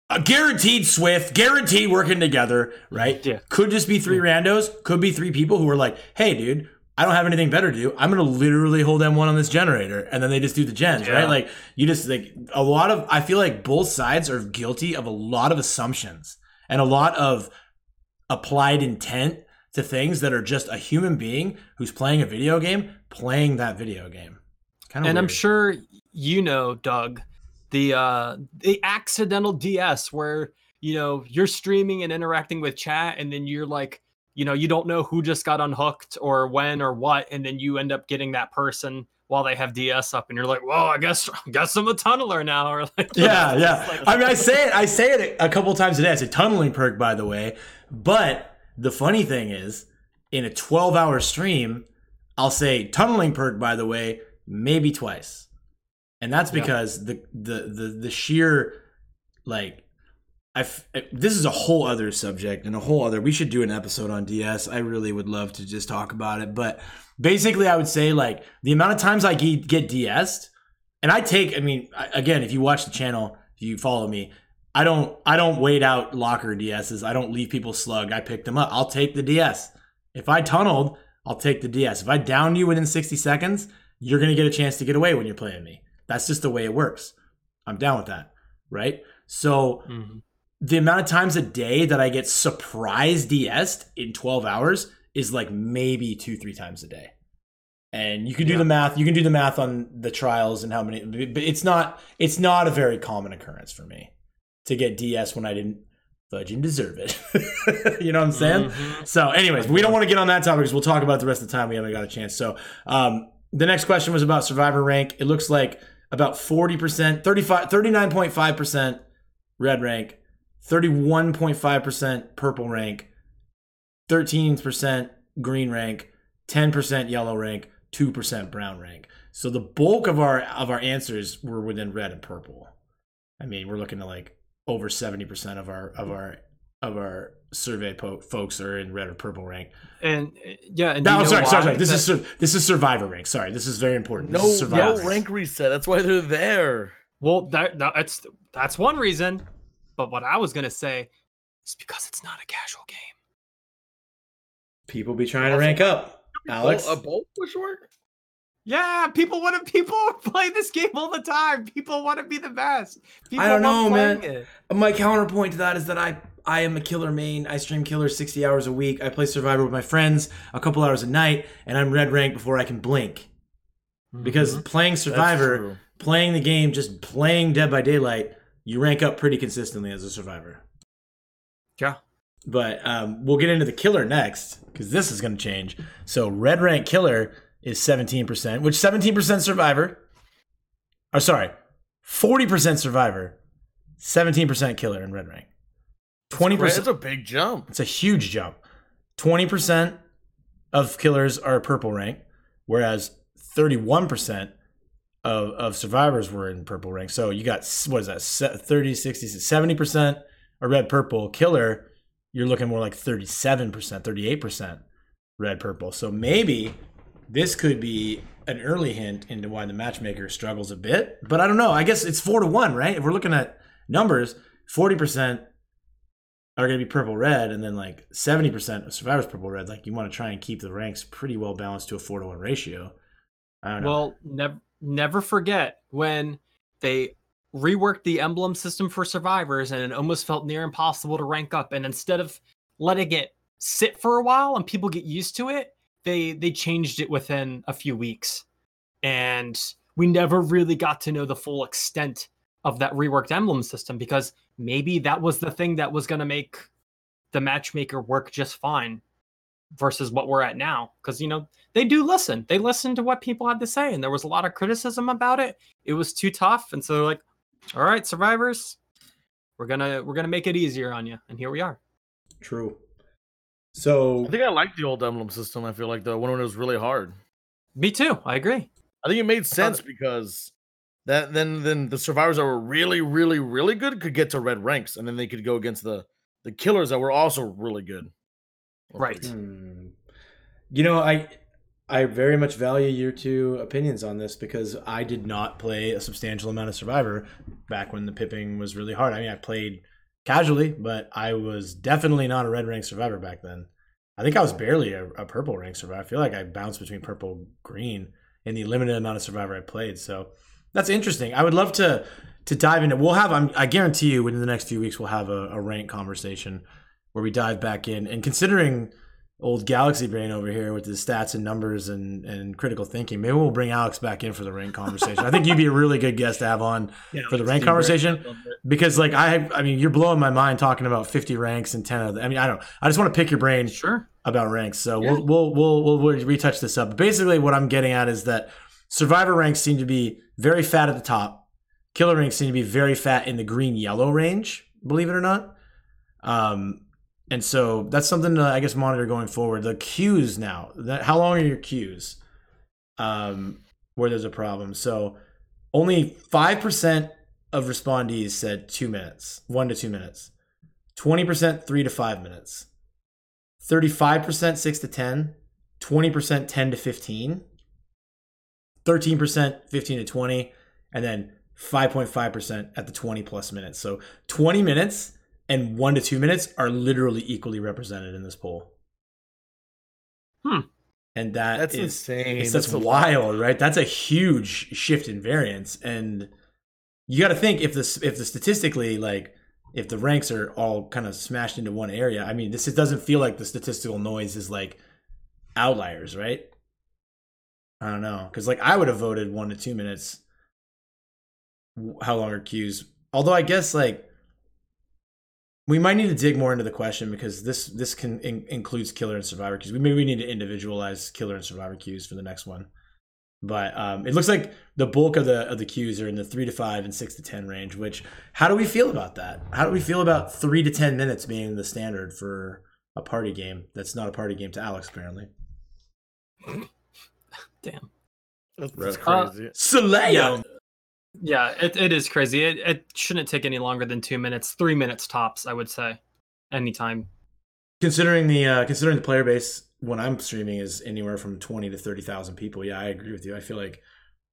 a guaranteed SWF, guaranteed working together, right? Yeah. Could just be three randos, could be three people who are like, hey, dude, I don't have anything better to do. I'm gonna literally hold M1 on this generator, and then they just do the gens, Yeah. right? Like you just like a lot of I feel like both sides are guilty of a lot of assumptions and a lot of applied intent to things that are just a human being who's playing a video game, playing that video game. Kind of and I'm sure you know, Doug, the uh the accidental DS where you know you're streaming and interacting with chat, and then you're like, you know, you don't know who just got unhooked or when or what, and then you end up getting that person while they have DS up, and you're like, well, I guess I guess I'm a tunneler now, or like, [LAUGHS] Yeah, yeah. Like- I mean, I say it. I say it a couple times a day. I say tunneling perk, by the way. But the funny thing is, in a 12-hour stream, I'll say tunneling perk, by the way, maybe twice, and that's Yeah. because the the the the sheer like. This is a whole other subject and a whole other. We should do an episode on DS. I really would love to just talk about it, but basically, I would say like the amount of times I get, get DS'd, and I take. I mean, again, if you watch the channel, if you follow me, I don't. I don't wait out locker DSs. I don't leave people slug. I pick them up. I'll take the DS. If I tunneled, I'll take the DS. If I down you within 60 seconds, you're gonna get a chance to get away when you're playing me. That's just the way it works. I'm down with that, right? So Mhm. The amount of times a day that I get surprise DS'd in 12 hours is like maybe two, three times a day. And you can do Yeah. the math. You can do the math on the trials and how many, but it's not. It's not a very common occurrence for me to get DS when I didn't fudging deserve it. [LAUGHS] you know what I'm saying? Mhm. So, anyways, we don't want to get on that topic because we'll talk about the rest of the time. We haven't got a chance. So, um, the next question was about survivor rank. It looks like about 40%, 35, 39.5% red rank, 31.5% purple rank, 13% green rank, 10% yellow rank, 2% brown rank. So the bulk of our of our answers were within red and purple. I mean, we're looking at like over 70% of our of our of our survey po- folks are in red or purple rank. And uh, yeah, and No, you know sorry, sorry, why? sorry. This That- is sur- this is survivor rank. Sorry, this is very important. This No, is survivor no rank. rank reset. That's why they're there. well, that, that- that's that's one reason. But what I was gonna say is because it's not a casual game. People be trying to rank up. Alex, a bolt push work? Yeah, people want to. [LAUGHS] People [LAUGHS] play this game all the time. People want to be the best. People don't know, man. it. my counterpoint to that is that I I am a killer main. I stream killer 60 hours a week. I play survivor with my friends a couple hours a night, and I'm red rank before I can blink. Because Mhm. playing survivor, playing the game, just playing Dead by Daylight, you rank up pretty consistently as a survivor. yeah, But um, we'll get into the killer next because this is going to change. So red rank killer is 17%, which 17% survivor. Or sorry, 40% survivor, 17% killer in red rank. 20%. That's a big jump. It's a huge jump. 20% of killers are purple rank, whereas 31% of, of survivors were in purple rank. So you got, what is that, se- 30, 60, 70% are red purple. Killer, you're looking more like 37%, 38% red purple. So maybe this could be an early hint into why the matchmaker struggles a bit. But I don't know. I guess it's four to one, right? If we're looking at numbers, 40% are going to be purple red, and then like 70% of survivors purple red. Like you want to try and keep the ranks pretty well balanced to a four to one ratio. I don't know. Well, never never forget when they reworked the emblem system for survivors and it almost felt near impossible to rank up and instead of letting it sit for a while and people get used to it, they they changed it within a few weeks. And we never really got to know the full extent of that reworked emblem system because maybe that was the thing that was going to make the matchmaker work just fine versus what we're at now because you know they do listen. They listen to what people had to say, and there was a lot of criticism about it. It was too tough, and so they're like, "All right, survivors, we're gonna we're gonna make it easier on you." And here we are. True. So I think I like the old emblem system. I feel like the one when it was really hard. Me too. I agree. I think it made sense because that then then the survivors that were really really really good could get to red ranks, and then they could go against the the killers that were also really good. Or Right. Hmm. You know, I I very much value your two opinions on this because I did not play a substantial amount of Survivor back when the pipping was really hard. I mean, I played casually, but I was definitely not a red rank survivor back then. I think I was barely a, a purple rank survivor. I feel like I bounced between purple green in the limited amount of survivor I played. So that's interesting. I would love to to dive into. We'll have. I'm, I guarantee you, within the next few weeks, we'll have a, a rank conversation where we dive back in. And considering old Galaxy Brain over here with his stats and numbers and, and critical thinking, maybe we'll bring Alex back in for the rank conversation. I think you'd be a really good guest to have on [LAUGHS] for the rank conversation because, like, I I mean, you're blowing my mind talking about 50 ranks and 10 of them. I mean, I don't. I just want to pick your brain Sure. about ranks. So Yeah. we'll, we'll we'll we'll we'll retouch this up. Basically, what I'm getting at is that survivor ranks seem to be very fat at the top. Killer ranks seem to be very fat in the green yellow range. Believe it or not. Um, and so that's something to I guess monitor going forward. The queues now. That how long are your queues? Um, where there's a problem. So only five percent of respondees said two minutes, one to two minutes. Twenty percent, three to five minutes. 35% 6 to 10, 20% 10 to 15, 13% 15 to 20, and then 5.5% at the 20 plus minutes. So 20 minutes and 1 to 2 minutes are literally equally represented in this poll. Hmm. And that That's is- insane. it's that's a wild, right? That's a huge shift in variance, and you got to think if this if the statistically like if the ranks are all kind of smashed into one area. I mean, this it doesn't feel like the statistical noise is like outliers, right? I don't know because like I would have voted one to two minutes. How long are queues? Although I guess like we might need to dig more into the question because this this can in, includes killer and survivor queues. We maybe we need to individualize killer and survivor queues for the next one. But um, it looks like the bulk of the of the queues are in the three to five and six to ten range. Which how do we feel about that? How do we feel about three to ten minutes being the standard for a party game? That's not a party game to Alex apparently. [LAUGHS] Damn. That's, Right. that's Uh, crazy. Soleil. Yeah. Yeah, it, it is crazy. It, it shouldn't take any longer than two minutes, three minutes tops, I would say. Anytime. Considering the uh, considering the player base when I'm streaming is anywhere from twenty to thirty thousand people. Yeah, I agree with you. I feel like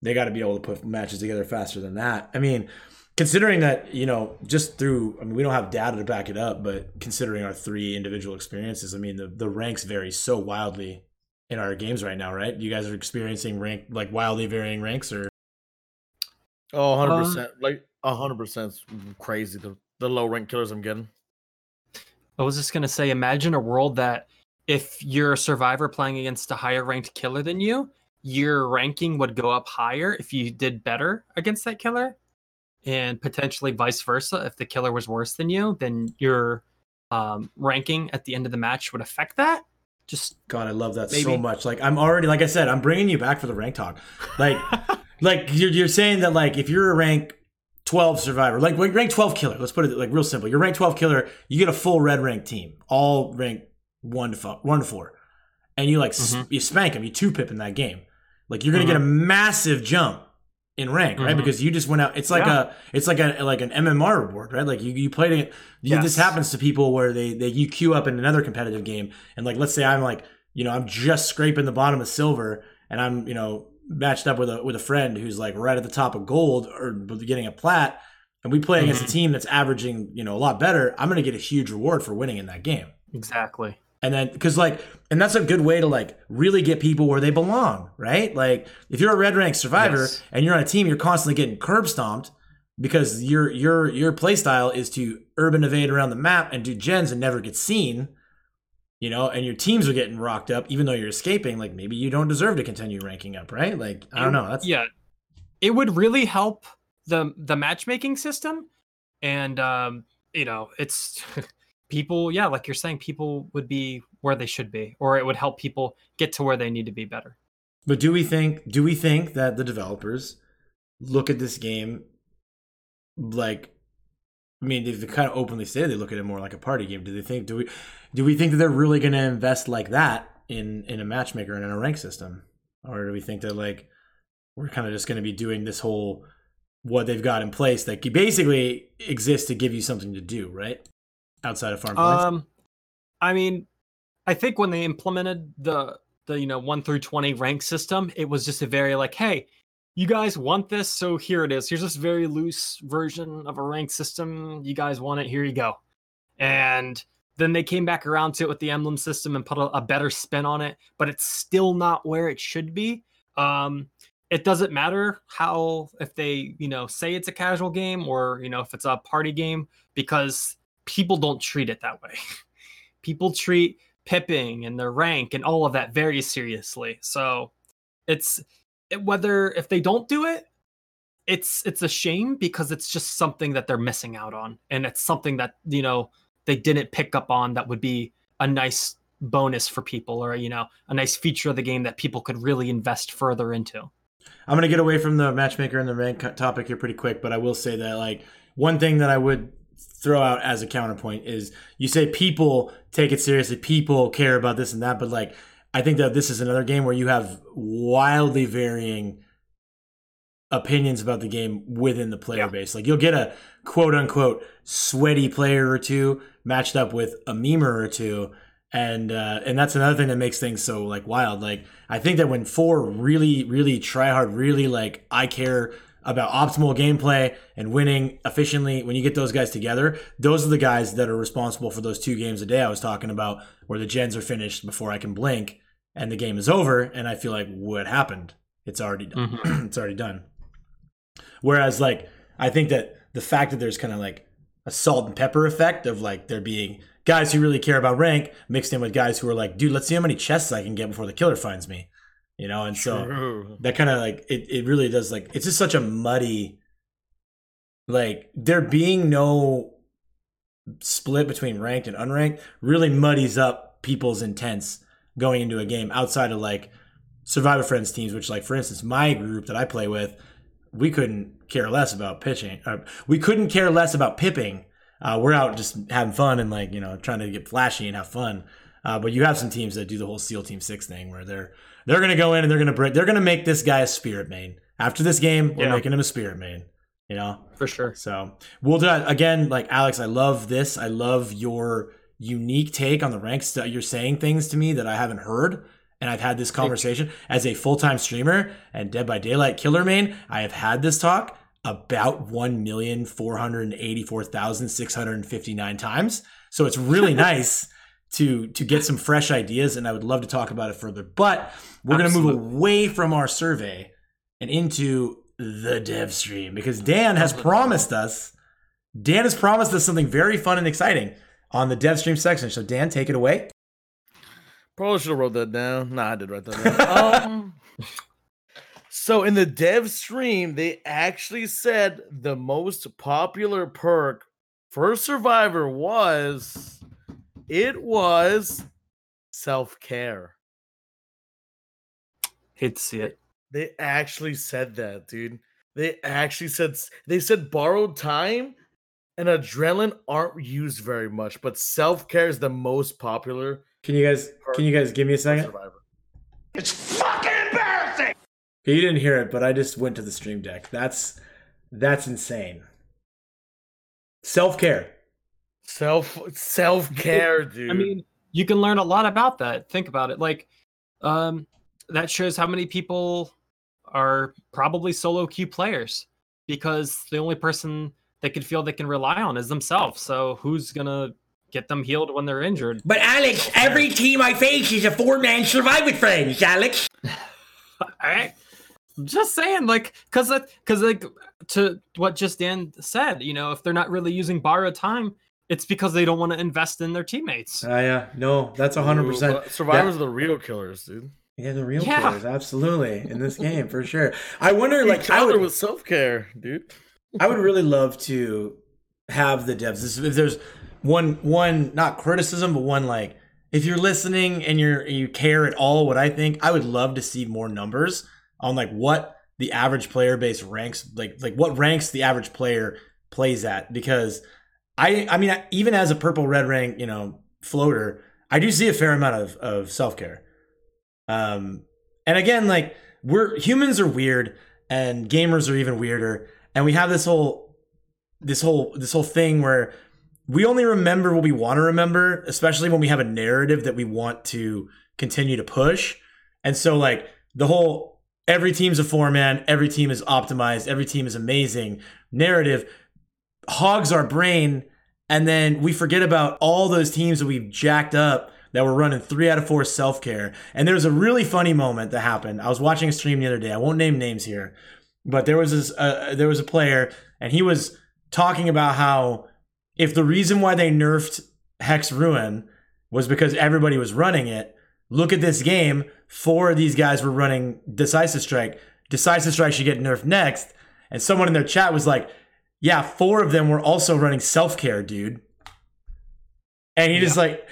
they got to be able to put matches together faster than that. I mean, considering that you know just through I mean we don't have data to back it up, but considering our three individual experiences, I mean the the ranks vary so wildly in our games right now, right? You guys are experiencing rank like wildly varying ranks, or Oh, 100 Um, percent. Like hundred percent crazy. The the low rank killers I'm getting. I was just gonna say, imagine a world that if you're a survivor playing against a higher ranked killer than you, your ranking would go up higher if you did better against that killer, and potentially vice versa. If the killer was worse than you, then your um, ranking at the end of the match would affect that. Just God, I love that so much. Like I'm already, like I said, I'm bringing you back for the rank talk. Like, [LAUGHS] like you're, you're saying that like if you're a rank 12 survivor, like rank 12 killer, let's put it like real simple. You're rank 12 killer, you get a full red rank team, all rank one to four, one to four, and you like Mhm. you spank them, you two pip in that game. Like you're gonna get a massive jump in rank, right? Mhm. Because you just went out. It's like Yeah. a, it's like a like an MMR reward, right? Like you you played it. You, This happens to people where they they you queue up in another competitive game, and like let's say I'm like you know I'm just scraping the bottom of silver, and I'm you know matched up with a with a friend who's like right at the top of gold or getting a plat, and we play against a mm-hmm. team that's averaging you know a lot better. I'm gonna get a huge reward for winning in that game. exactly. And then, because like, and that's a good way to like really get people where they belong, right? Like, if you're a red rank survivor Yes. and you're on a team, you're constantly getting curb stomped because your your your play style is to urban evade around the map and do gens and never get seen, you know. And your teams are getting rocked up, even though you're escaping. Like, maybe you don't deserve to continue ranking up, right? Like, I don't know. That's yeah it would really help the the matchmaking system and um you know it's [LAUGHS] people yeah like you're saying people would be where they should be or it would help people get to where they need to be better But do we think do we think that the developers look at this game like I mean they've kind of openly said they look at it more like a party game. Do they think do we do we think that they're really gonna invest like that in in a matchmaker and in a rank system? Or do we think that like we're kind of just gonna be doing this whole what they've got in place that basically exists to give you something to do, right? Outside of farm points. um i mean i think when they implemented the the you know 1 through 20 rank system it was just a very like hey you guys want this? So here it is. Here's this very loose version of a rank system. You guys want it? Here you go. And then they came back around to it with the emblem system and put a, a better spin on it but it's still not where it should be. Um it doesn't matter how if they you know say it's a casual game or you know if it's a party game because people don't treat it that way. [LAUGHS] People treat pipping and their rank and all of that very seriously. So it's it, whether if they don't do it it's it's a shame because it's just something that they're missing out on. And it's something that you know they didn't pick up on that would be a nice bonus for people or you know a nice feature of the game that people could really invest further into. I'm gonna get away from the matchmaker and the rank topic here pretty quick, but I will say that like one thing that I would throw out as a counterpoint is you say people take it seriously, people care about this and that, but like I think that this is another game where you have wildly varying opinions about the game within the player Yeah. base. Like you'll get a quote unquote sweaty player or two matched up with a memer or two. And uh, and that's another thing that makes things so like wild. Like I think that when four really, really try hard, really like I care about optimal gameplay and winning efficiently, when you get those guys together, those are the guys that are responsible for those two games a day I was talking about, where the gens are finished before I can blink and the game is over, and I feel like what happened? It's already done. Mm-hmm. [CLEARS THROAT] it's already done. Whereas like I think that the fact that there's kind of like a salt and pepper effect of like there being guys who really care about rank mixed in with guys who are like, dude, let's see how many chests I can get before the killer finds me. You know, and so True. that kind of like it, it really does like it's just such a muddy like there being no split between ranked and unranked really muddies up people's intents going into a game outside of like Survivor Friends teams, which like for instance, my group that I play with, we couldn't care less about pitching. Uh, we couldn't care less about pipping. Uh, we're out just having fun and like you know trying to get flashy and have fun. Uh, but you have some teams that do the whole SEAL Team Six thing where they're they're gonna go in and they're gonna break. They're gonna make this guy a spirit main. After this game, we're Yeah. making him a spirit main. You know. For sure. So we'll do that again. Like Alex, I love this. I love your unique take on the ranks. That you're saying things to me that I haven't heard, and I've had this conversation as a full time streamer and Dead by Daylight Killer Main. I have had this talk about one million four hundred eighty four thousand six hundred fifty nine times. So it's really [LAUGHS] nice to to get some fresh ideas, and I would love to talk about it further. But we're going to move away from our survey and into the dev stream because Dan has promised us. Dan has promised us something very fun and exciting on the dev stream section. So Dan, take it away. Probably should have wrote that down. Nah, I did write that down. [LAUGHS] um, so in the dev stream, they actually said the most popular perk for Survivor was it was self care. Hate to see it. They actually said that, dude. They actually said they said borrowed time and adrenaline aren't used very much, but self care is the most popular Can you guys? Can you guys give me a second? Survivor. It's fucking embarrassing! You didn't hear it, but I just went to the stream deck. That's that's insane. Self care. Self self care, dude. I mean, you can learn a lot about that. Think about it. Like, um, that shows how many people are probably solo queue players because the only person they could feel they can rely on is themselves. So who's gonna get them healed when they're injured? But Alex, every team I face is a four-man survive with friends, Alex. [LAUGHS] All right. I, am just saying, like, cause that, cause like to what just Dan said, you know, if they're not really using borrowed time, it's because they don't want to invest in their teammates. Uh, yeah, no, that's hundred percent. but Survivors are the real killers, dude. Yeah, the real Yeah. killers, absolutely, in this game for sure. I wonder, like, Each I other would, with self care, dude. I would really love to have the devs. If there's one, one not criticism, but one like, if you're listening and you're you care at all what I think, I would love to see more numbers on like what the average player base ranks, like like what ranks the average player plays at. Because I, I mean, even as a purple red rank, you know, floater, I do see a fair amount of of self care. Um, and again, like we're humans are weird, and gamers are even weirder, and we have this whole, this whole, this whole thing where we only remember what we want to remember, especially when we have a narrative that we want to continue to push. And so, like the whole every team's a four man, every team is optimized, every team is amazing narrative hogs our brain and then we forget about all those teams that we've jacked up that were running three out of four self care. And there was a really funny moment that happened. I was watching a stream the other day. I won't name names here, but there was this, uh, there was a player, and he was talking about how if the reason why they nerfed Hex Ruin was because everybody was running it, look at this game. Four of these guys were running Decisive Strike. Decisive Strike should get nerfed next. And someone in their chat was like, yeah, four of them were also running self care, dude. And he just like,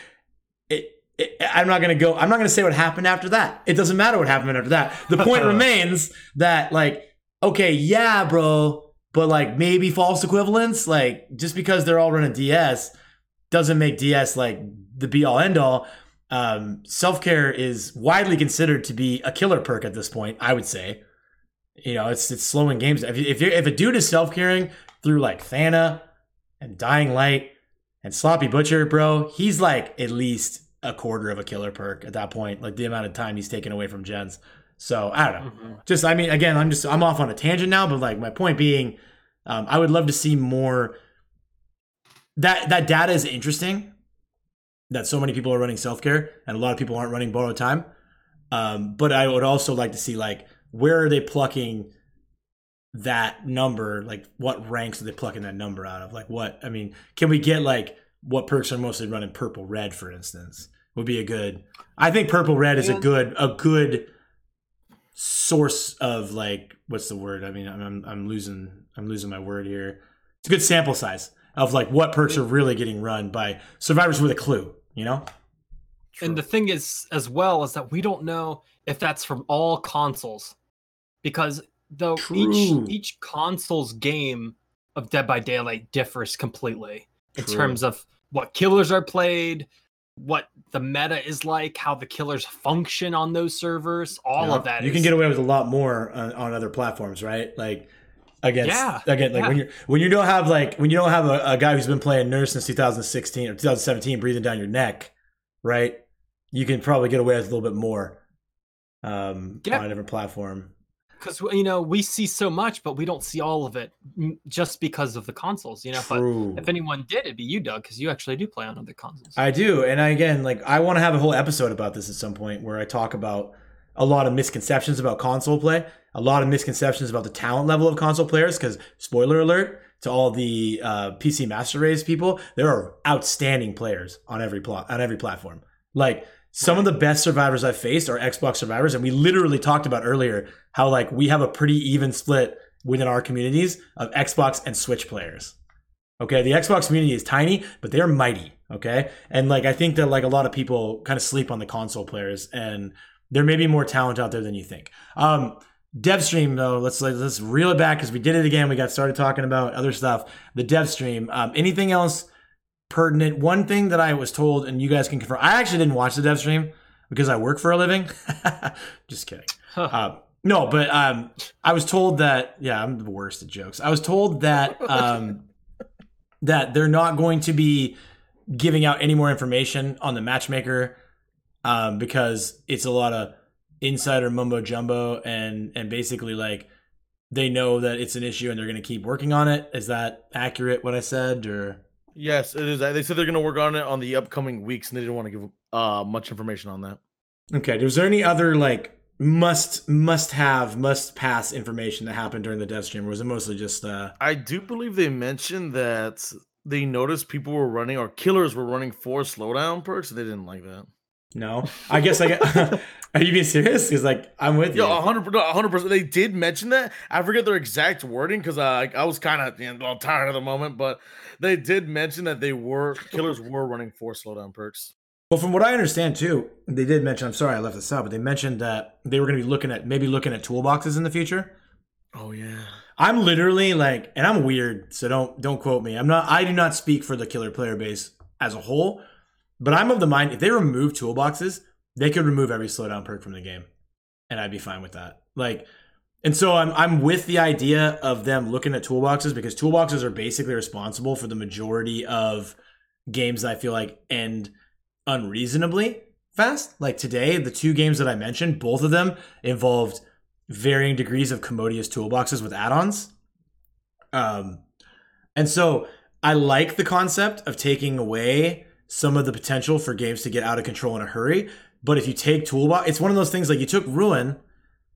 it, it, I'm not gonna go. I'm not gonna say what happened after that. It doesn't matter what happened after that. The point [LAUGHS] remains that like, okay, yeah, bro, but like maybe false equivalence. Like just because they're all running DS doesn't make DS like the be all end all. Um, self care is widely considered to be a killer perk at this point. I would say. You know, it's it's slowing games. If if, if a dude is self caring through like Thana and Dying Light and Sloppy Butcher, bro, he's like at least a quarter of a killer perk at that point. Like the amount of time he's taken away from gens. So I don't know. Mhm. Just I mean, again, I'm just I'm off on a tangent now, but like my point being, um, I would love to see more. That that data is interesting. That so many people are running self care and a lot of people aren't running borrowed time. Um, but I would also like to see like where are they plucking that number? Like what ranks are they plucking that number out of? Like what? I mean, can we get like what perks are mostly running purple red, for instance? Would be a good. I think purple red is a good a good source of like what's the word? I mean, I'm I'm, I'm losing I'm losing my word here. It's a good sample size. of like what perks are really getting run by survivors with a clue. You know? And the thing is, as well, is that we don't know if that's from all consoles, because though True. each each console's game of Dead by Daylight differs completely in terms of what killers are played, what the meta is like, how the killers function on those servers. All Yeah. of that. You can get away with a lot more on, on other platforms, right? Like against Yeah, again, like yeah. when you when you don't have like when you don't have a, a guy who's been playing nurse since 2016 or 2017 breathing down your neck, right? You can probably get away with a little bit more um, Yeah. on a different platform. Because you know we see so much, but we don't see all of it just because of the consoles. You know, True. but if anyone did, it'd be you, Doug, because you actually do play on other consoles. I do, and I, again, like I want to have a whole episode about this at some point where I talk about a lot of misconceptions about console play, a lot of misconceptions about the talent level of console players. Because spoiler alert to all the uh, PC Master Race people, there are outstanding players on every plot on every platform. Like some of the best survivors I've faced are Xbox survivors, and we literally talked about earlier how like we have a pretty even split within our communities of Xbox and Switch players. Okay, the Xbox community is tiny, but they're mighty. Okay, and like I think that like a lot of people kind of sleep on the console players, and there may be more talent out there than you think. Um, dev stream though, let's let's reel it back because we did it again. We got started talking about other stuff. The dev stream. Um, anything else pertinent? One thing that I was told, and you guys can confirm. I actually didn't watch the dev stream because I work for a living. [LAUGHS] Just kidding. Huh. Uh, no, but um, I was told that yeah, I'm the worst at jokes. I was told that um, [LAUGHS] that they're not going to be giving out any more information on the matchmaker um, because it's a lot of insider mumbo jumbo and and basically like they know that it's an issue and they're going to keep working on it. Is that accurate? What I said or Yes, it is. They said they're going to work on it on the upcoming weeks, and they didn't want to give uh much information on that. okay? Was there any other like must must have must pass information that happened during the dev stream, or was it mostly just uh I do believe they mentioned that they noticed people were running or killers were running four slowdown perks. and They didn't like that. No? I guess I get. [LAUGHS] Are you being serious? Because like I'm with you. Yeah, hundred percent. hundred percent. They did mention that. I forget their exact wording because uh, I was kind of you know, tired at the moment, but they did mention that they were killers were running four slowdown perks. Well, from what I understand too, they did mention. I'm sorry I left this out, but they mentioned that they were going to be looking at maybe looking at toolboxes in the future. Oh yeah. I'm literally like, and I'm weird, so don't don't quote me. I'm not. I do not speak for the killer player base as a whole, but I'm of the mind if they remove toolboxes, they could remove every slowdown perk from the game, and I'd be fine with that. Like, and so I'm I'm with the idea of them looking at toolboxes because toolboxes are basically responsible for the majority of games that I feel like end unreasonably fast. Like today, the two games that I mentioned, both of them involved varying degrees of commodious toolboxes with add-ons. Um, and so I like the concept of taking away some of the potential for games to get out of control in a hurry. But if you take toolbox, it's one of those things like you took ruin,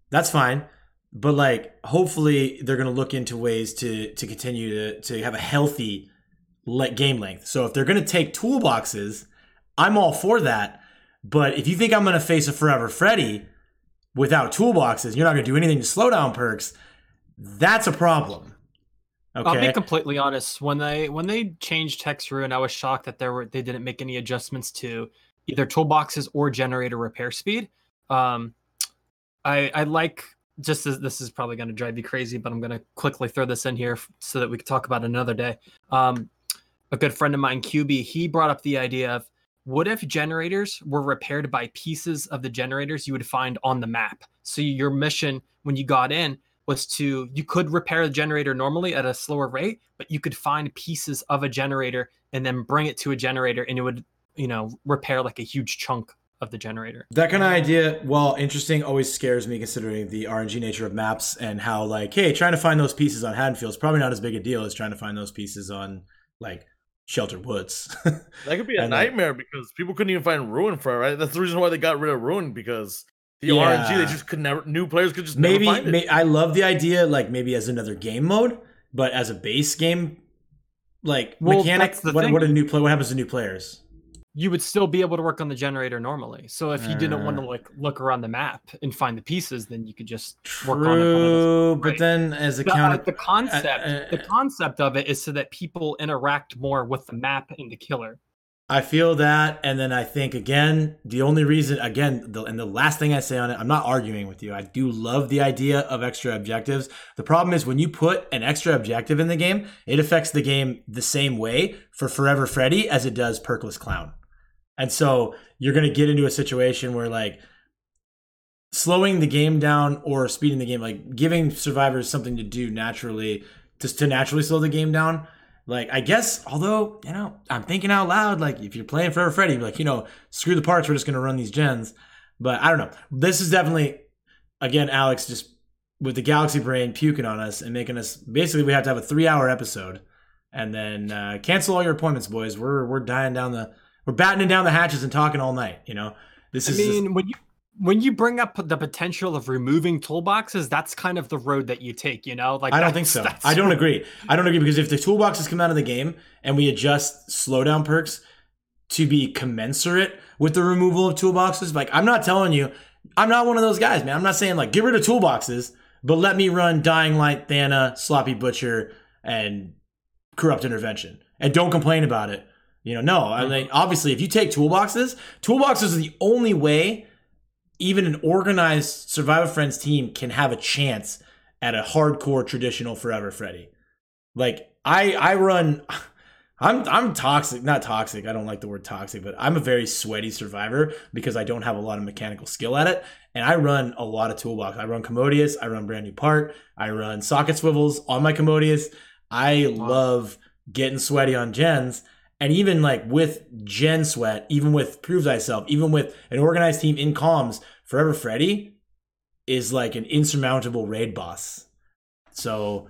that's fine. But like, hopefully, they're going to look into ways to to continue to to have a healthy le- game length. So if they're going to take toolboxes, I'm all for that. But if you think I'm going to face a Forever Freddy without toolboxes, you're not going to do anything to slow down perks. That's a problem. Okay. I'll be completely honest. When they when they changed Hex Ruin, I was shocked that there were they didn't make any adjustments to either toolboxes or generator repair speed. Um, I I like just as this is probably going to drive you crazy, but I'm going to quickly throw this in here so that we can talk about it another day. Um, a good friend of mine, QB, he brought up the idea of what if generators were repaired by pieces of the generators you would find on the map? So your mission when you got in was to you could repair the generator normally at a slower rate, but you could find pieces of a generator and then bring it to a generator and it would, you know, repair like a huge chunk of the generator. That kind of idea, while interesting, always scares me considering the RNG nature of maps and how, like, hey, trying to find those pieces on Haddonfield is probably not as big a deal as trying to find those pieces on, like, Shelter Woods. [LAUGHS] That could be a And, nightmare because people couldn't even find Ruin for it, right? That's the reason why they got rid of Ruin because the Yeah. RNG they just could never new players could just maybe, never find it. may, I love the idea, like, maybe as another game mode, but as a base game, like, Well, mechanic, the what, thing. what a new play, what happens to new players? you would still be able to work on the generator normally. So if you didn't want to Uh. like look around the map and find the pieces, then you could just work on it. one of True, but right. then as a the, uh, the concept uh, the concept of it is so that people interact more with the map and the killer I feel that, and then I think again, the only reason, again, the, and the last thing I say on it, I'm not arguing with you. I do love the idea of extra objectives. The problem is when you put an extra objective in the game, it affects the game the same way for Forever Freddy as it does Perkless Clown, and so you're going to get into a situation where like slowing the game down or speeding the game, like giving survivors something to do naturally, just to naturally slow the game down. Like, I guess, although, you know, I'm thinking out loud, like, if you're playing Forever Freddy, like, you know, screw the parts, we're just going to run these gens. But I don't know. This is definitely, again, Alex just with the Galaxy Brain puking on us and making us basically, we have to have a three hour episode and then uh, cancel all your appointments, boys. We're, we're dying down the, we're battening down the hatches and talking all night, you know? This is i is, mean when you when you bring up the potential of removing toolboxes that's kind of the road that you take you know like I don't think so. I don't agree. I don't agree because if the toolboxes come out of the game and we adjust slowdown perks to be commensurate with the removal of toolboxes, like I'm not telling you, I'm not one of those guys, man. I'm not saying like get rid of toolboxes, but let me run Dying Light, Thana, Sloppy Butcher, and Corrupt Intervention, and don't complain about it. You know, no. I mm-hmm. mean, obviously, if you take toolboxes, toolboxes are the only way even an organized Survivor Friends team can have a chance at a hardcore traditional Forever Freddy. Like I I run [LAUGHS] I'm I'm toxic, not toxic. I don't like the word toxic, but I'm a very sweaty survivor because I don't have a lot of mechanical skill at it. And I run a lot of toolbox. I run Commodious, I run brand new part, I run socket swivels on my Commodious. I love getting sweaty on gens. And even like with Gen Sweat, even with Prove Thyself, even with an organized team in comms, Forever Freddy is like an insurmountable raid boss. So,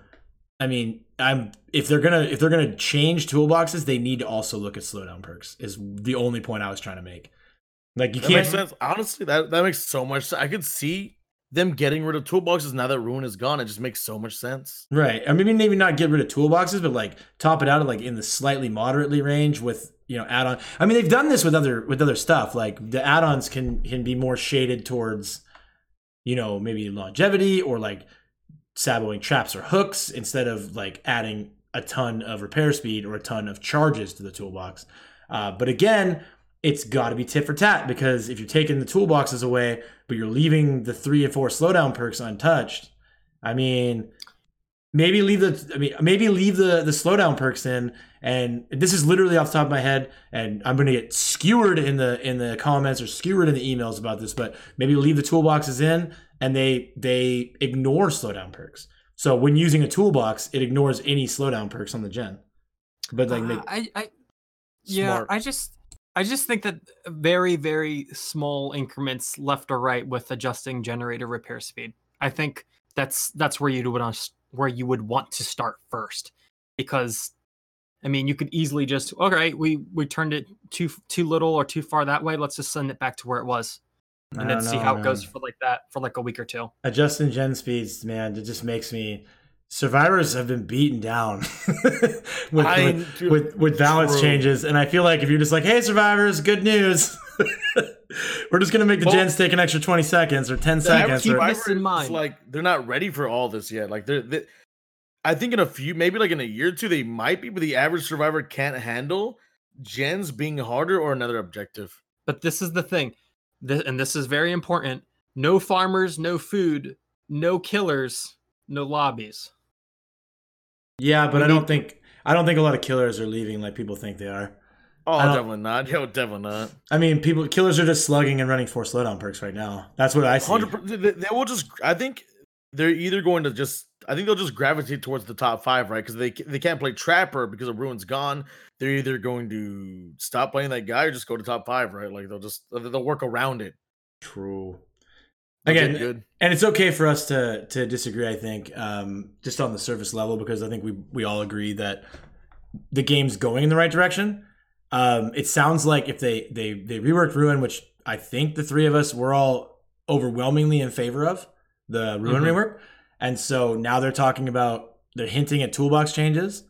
I mean, I'm if they're gonna if they're gonna change toolboxes, they need to also look at slowdown perks. Is the only point I was trying to make. Like you That can't. Honestly, that, that makes so much sense. I could see them getting rid of toolboxes now that Ruin is gone. It just makes so much sense. Right. I mean, maybe not get rid of toolboxes, but like top it out at like in the slightly moderately range with you know add-on. I mean, they've done this with other with other stuff. Like the add-ons can can be more shaded towards, you know, maybe longevity or like saboing traps or hooks instead of like adding a ton of repair speed or a ton of charges to the toolbox. Uh, but again, it's got to be tit for tat because if you're taking the toolboxes away, but you're leaving the three and four slowdown perks untouched, I mean, maybe leave the I mean maybe leave the the slowdown perks in. And this is literally off the top of my head, and I'm gonna get skewered in the in the comments or skewered in the emails about this, but maybe leave the toolboxes in and they they ignore slowdown perks. So when using a toolbox, it ignores any slowdown perks on the gen. But like, Uh, I, I yeah, Smart. I just I just think that very very small increments left or right with adjusting generator repair speed. I think that's that's where you would where you would want to start first because I mean you could easily just okay we we turned it too too little or too far that way let's just send it back to where it was and then don't see know, how it goes for like that for like a week or two. adjusting gen speeds, man, it just makes me. Survivors have been beaten down [LAUGHS] with, I- with, dude, with with balance true. changes, and I feel like if you're just like, "Hey, survivors, good news," [LAUGHS] we're just gonna make the Well- gens take an extra twenty seconds or ten seconds. keep Or, this in mind. Like they're not ready for all this yet. Like they're, they, I think in a few, maybe like in a year or two, they might be, but the average survivor can't handle gens being harder or another objective. But this is the thing, th- and this is very important. No farmers, no food, no killers, no lobbies. Yeah, but we I don't need- think I don't think a lot of killers are leaving like people think they are. Oh, definitely not. [LAUGHS] Yo, definitely not. I mean, people killers are just slugging and running four slowdown perks right now. That's what I see. They, they will just. I think they're either going to just. I think they'll just gravitate towards the top five, right? Because they they can't play Trapper because of Ruin's gone. They're either going to stop playing that guy or just go to top five, right? Like they'll just they'll work around it. True. Again, good. and it's okay for us to to disagree. I think um, just on the surface level because I think we we all agree that the game's going in the right direction. Um, it sounds like if they they they reworked Ruin, which I think the three of us were all overwhelmingly in favor of the Ruin Mhm. rework, and so now they're talking about they're hinting at toolbox changes.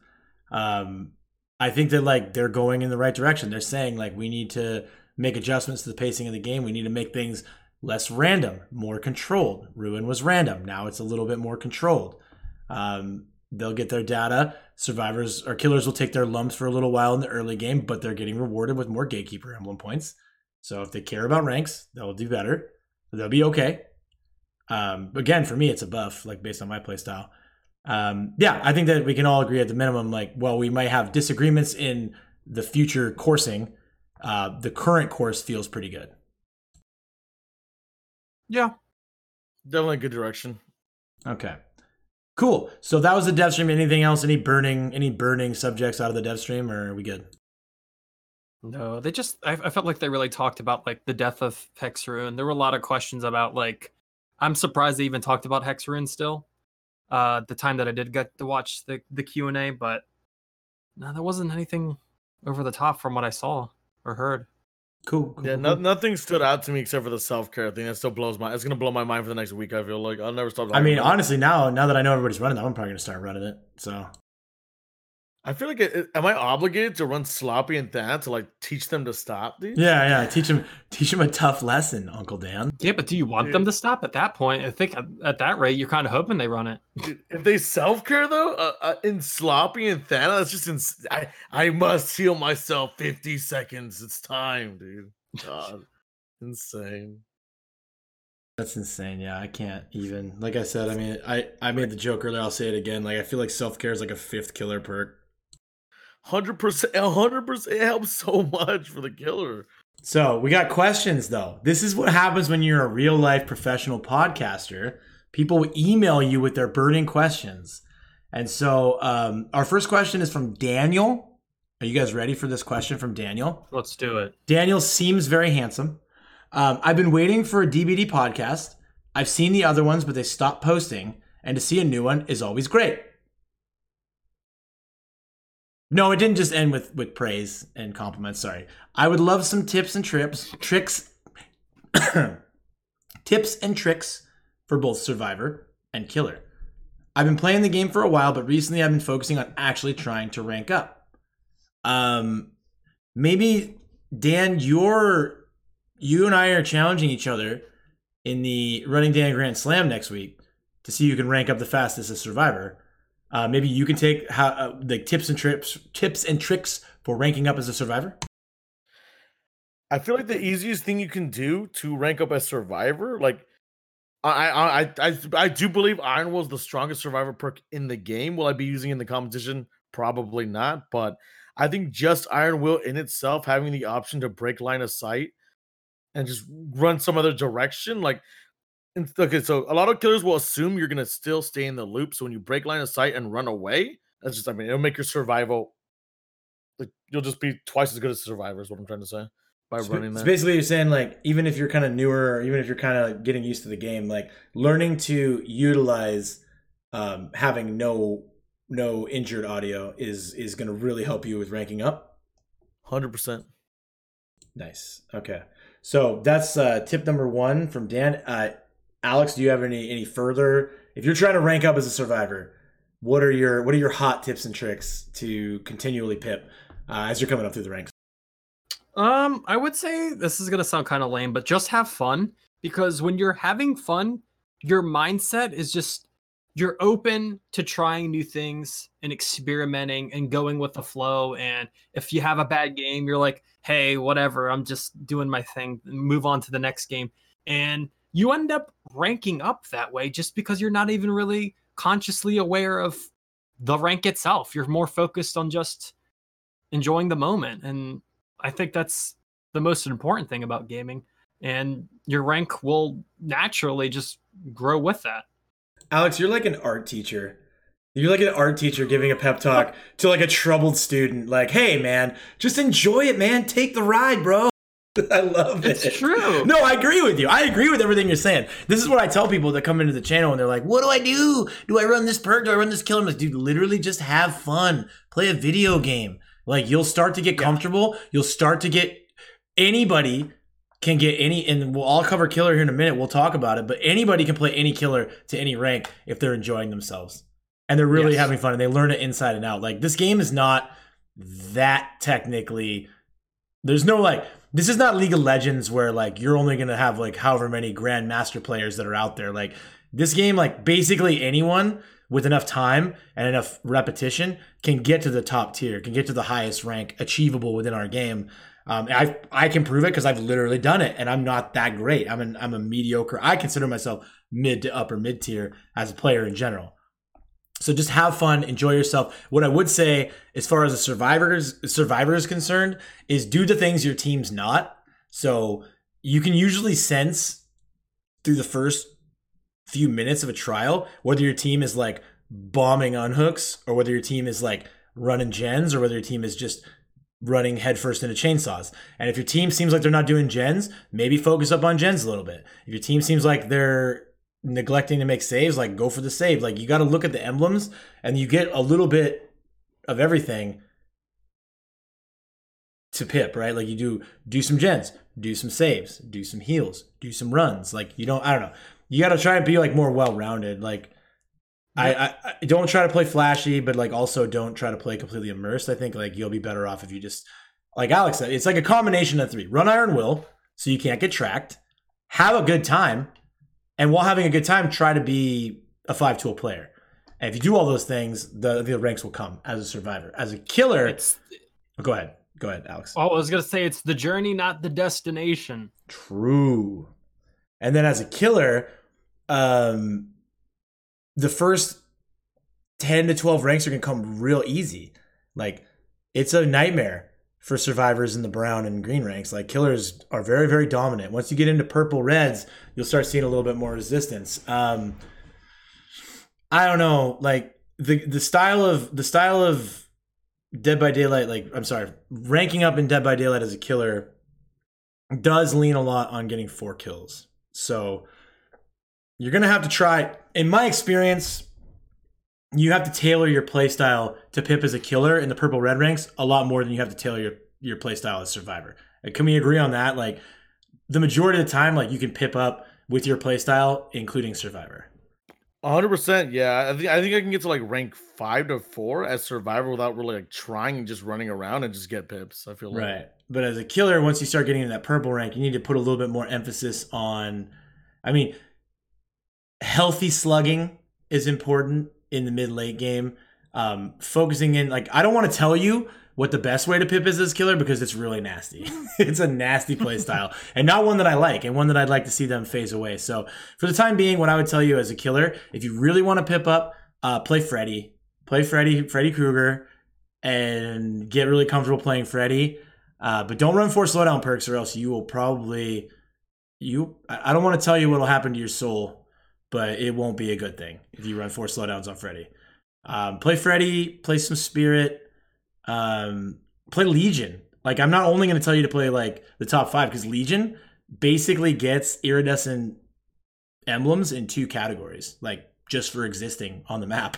Um, I think that like they're going in the right direction. They're saying like we need to make adjustments to the pacing of the game. We need to make things less random, more controlled. Ruin was random. Now it's a little bit more controlled. Um, they'll get their data. Survivors or killers will take their lumps for a little while in the early game, but they're getting rewarded with more gatekeeper emblem points. So if they care about ranks, they'll do better. They'll be okay. Um, again, for me, it's a buff, like based on my playstyle. Um, yeah, I think that we can all agree at the minimum, like, well, we might have disagreements in the future coursing. Uh, the current course feels pretty good. Yeah. Definitely a good direction. Okay. Cool. So that was the dev stream. Anything else? Any burning any burning subjects out of the dev stream, or are we good? No, they just I, I felt like they really talked about like the death of Hex Ruin. There were a lot of questions about like I'm surprised they even talked about Hex Ruin still. Uh the time that I did get to watch the the Q&A, but no, there wasn't anything over the top from what I saw or heard. Cool. cool, Yeah, no, nothing stood out to me except for the self care thing. That still blows my. It's gonna blow my mind for the next week. I feel like I'll never stop. I mean, honestly, now now that I know everybody's running that, I'm probably gonna start running it. So I feel like it, it- am I obligated to run sloppy and that to like teach them to stop, dude? yeah, yeah. Teach them, teach them a tough lesson, Uncle Dan. Yeah, but do you want them to stop at that point? I think at, at that rate, you're kind of hoping they run it. Dude, if they self care though, uh, uh, in sloppy and Thana, that's just ins- I I must heal myself. Fifty seconds. It's time, dude. God, insane. That's insane. Yeah, I can't even. Like I said, I mean, I I made the joke earlier. I'll say it again. Like I feel like self care is like a fifth killer perk. Hundred percent. hundred percent. It helps so [LAUGHS] much for the killer. So we got questions though. This is what happens when you're a real life professional podcaster. People email you with their burning questions. And so um, our first question is from Daniel. Are you guys ready for this question from Daniel? Let's do it. Daniel seems very handsome. Um, I've been waiting for a DBD podcast. I've seen the other ones, but they stopped posting. And to see a new one is always great. No, it didn't just end with with praise and compliments. Sorry, I would love some tips and trips, tricks, [COUGHS] tips and tricks for both Survivor and Killer. I've been playing the game for a while, but recently I've been focusing on actually trying to rank up. Um, maybe Dan, you're you and I are challenging each other in the Running Dan Grand Slam next week to see who can rank up the fastest as Survivor. Uh, maybe you can take how uh, the tips and trips, tips and tricks for ranking up as a Survivor. I feel like the easiest thing you can do to rank up as survivor, like I I I I, I do believe Iron Will is the strongest survivor perk in the game. Will I be using in the competition? Probably not, but I think just Iron Will in itself having the option to break line of sight and just run some other direction, like okay, so a lot of killers will assume you're gonna still stay in the loop. So when you break line of sight and run away, that's just I mean it'll make your survival like you'll just be twice as good as survivor is what I'm trying to say by So- running so basically, you're saying like even if you're kind of newer, or even if you're kind of getting used to the game, like learning to utilize um, having no no injured audio is is going to really help you with ranking up. Hundred percent. Nice. Okay. So that's uh, tip number one from Dan. Uh, Alex, do you have any any further? If you're trying to rank up as a survivor, what are your what are your hot tips and tricks to continually pip uh, as you're coming up through the ranks? Um, I would say this is gonna sound kind of lame, but just have fun because when you're having fun, your mindset is just you're open to trying new things and experimenting and going with the flow. And if you have a bad game, you're like, hey, whatever, I'm just doing my thing, move on to the next game. And you end up ranking up that way just because you're not even really consciously aware of the rank itself. You're more focused on just enjoying the moment. And I think that's the most important thing about gaming. And your rank will naturally just grow with that. Alex, you're like an art teacher. You're like an art teacher giving a pep talk to like a troubled student. Like, hey, man, just enjoy it, man. Take the ride, bro. [LAUGHS] I love it. It's true. No, I agree with you. I agree with everything you're saying. This is what I tell people that come into the channel and they're like, what do I do? Do I run this perk? Do I run this killer? I'm like, dude, literally just have fun. Play a video game. Like, you'll start to get comfortable. You'll start to get anybody can get any, and we'll all cover killer here in a minute. We'll talk about it, but anybody can play any killer to any rank if they're enjoying themselves and they're really Yes. having fun and they learn it inside and out. Like, this game is not that technically there's no like this is not League of Legends where like you're only gonna have like however many grandmaster players that are out there. Like this game, like basically anyone with enough time and enough repetition can get to the top tier, can get to the highest rank achievable within our game. Um, I I can prove it because I've literally done it, and I'm not that great. I'm an I'm a mediocre. I consider myself mid to upper mid tier as a player in general. So just have fun, enjoy yourself. What I would say, as far as a survivors survivor is concerned, is do the things your team's not. So you can usually sense through the first few minutes of a trial whether your team is like bombing unhooks or whether your team is like running gens or whether your team is just running headfirst into chainsaws. And if your team seems like they're not doing gens, maybe focus up on gens a little bit. If your team seems like they're neglecting to make saves, like go for the save. Like you got to look at the emblems and you get a little bit of everything to pip, right? Like you do do some gens, do some saves, do some heals, do some runs. Like you don't I don't know. You got to try and be like more well-rounded. Like I, I, I don't try to play flashy, but like also don't try to play completely immersed. I think like you'll be better off if you just like Alex said, it's like a combination of three. Run Iron Will, so you can't get tracked. Have a good time, and while having a good time, try to be a five tool player. And if you do all those things, the the ranks will come as a survivor. As a killer, It's go ahead, go ahead, Alex. oh, I was gonna say it's the journey, not the destination. True. And then as a killer, um the first 10 to 12 ranks are going to come real easy. Like it's a nightmare for survivors in the brown and green ranks. Like killers are very very dominant. Once you get into purple reds, you'll start seeing a little bit more resistance. Um I don't know, like the the style of the style of Dead by Daylight like I'm sorry, ranking up in Dead by Daylight as a killer does lean a lot on getting four kills. So you're gonna have to try. In my experience, you have to tailor your playstyle to Pip as a killer in the purple red ranks a lot more than you have to tailor your your playstyle as survivor. Like, can we agree on that? Like the majority of the time, like you can pip up with your playstyle, including survivor. hundred percent. Yeah, I think I think I can get to like rank five to four as survivor without really like trying and just running around and just get pips. I feel like. Right. But as a killer, once you start getting in that purple rank, you need to put a little bit more emphasis on. I mean, healthy slugging is important in the mid late game. Um, focusing in, like, I don't want to tell you what the best way to pip is as a killer because it's really nasty. [LAUGHS] [LAUGHS] it's a nasty play style and not one that I like and one that I'd like to see them phase away. So for the time being, what I would tell you as a killer, if you really want to pip up, uh, play Freddy, play Freddy, Freddy Krueger, and get really comfortable playing Freddy. Uh, but don't run four slowdown perks, or else you will probably you. I I don't want to tell you what will happen to your soul, but it won't be a good thing if you run four slowdowns on Freddy. Um, play Freddy, play some Spirit, um, play Legion. Like I'm not only going to tell you to play like the top five because Legion basically gets iridescent emblems in two categories, like just for existing on the map.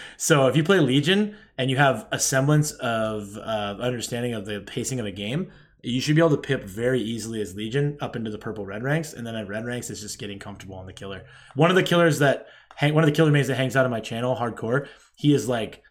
[LAUGHS] so if you play Legion and you have a semblance of uh, understanding of the pacing of a game, you should be able to pip very easily as Legion up into the purple red ranks, and then at red ranks, it's just getting comfortable on the killer. One of the killers that hang, one of the killer mains that hangs out on my channel, hardcore, he is like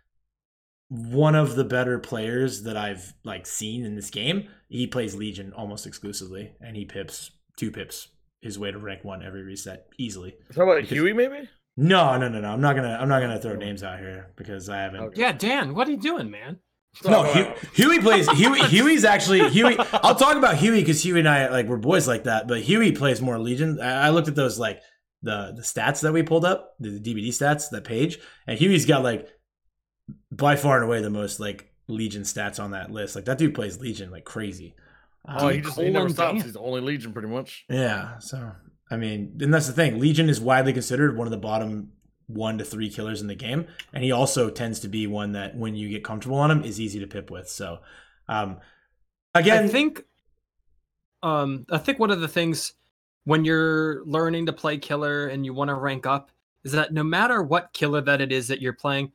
one of the better players that I've like seen in this game. He plays Legion almost exclusively, and he pips two pips his way to rank one every reset easily. How about Because- Huey? Maybe. No, no, no, no. I'm not gonna. I'm not gonna throw names out here because I haven't. Yeah, Dan, what are you doing, man? No, Oh, Huey plays. [LAUGHS] Huey. Huey's actually Huey. I'll talk about Huey because Huey and I like we're boys like that. But Huey plays more Legion. I, I looked at those like the the stats that we pulled up, the DBD stats, that page, and Huey's got like by far and away the most like Legion stats on that list. Like that dude plays Legion like crazy. Oh, Um, he just he never stops. Dan. He's only Legion, pretty much. Yeah. So I mean, and that's the thing. Legion is widely considered one of the bottom one to three killers in the game, and he also tends to be one that when you get comfortable on him is easy to pip with. So, um, again, I think um I think one of the things when you're learning to play killer and you want to rank up is that no matter what killer that it is that you're playing,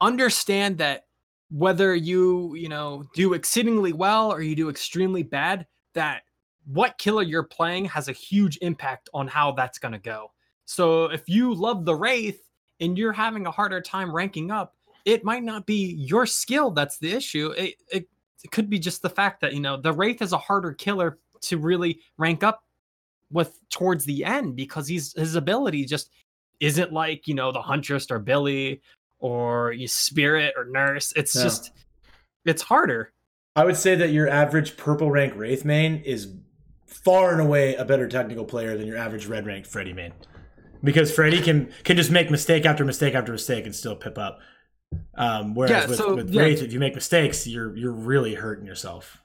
understand that whether you, you know, do exceedingly well or you do extremely bad, that what killer you're playing has a huge impact on how that's going to go. So if you love the Wraith and you're having a harder time ranking up, it might not be your skill that's the issue. It, it, it could be just the fact that, you know, the Wraith is a harder killer to really rank up with towards the end because he's his ability just isn't like, you know, the Huntress or Billy or Spirit or Nurse. It's No. just it's harder. I would say that your average purple rank Wraith main is far and away a better technical player than your average red rank Freddy main. Because Freddy can can just make mistake after mistake after mistake and still pip up. Um, whereas Yeah, with, so, with yeah. Wraith, if you make mistakes, you're you're really hurting yourself.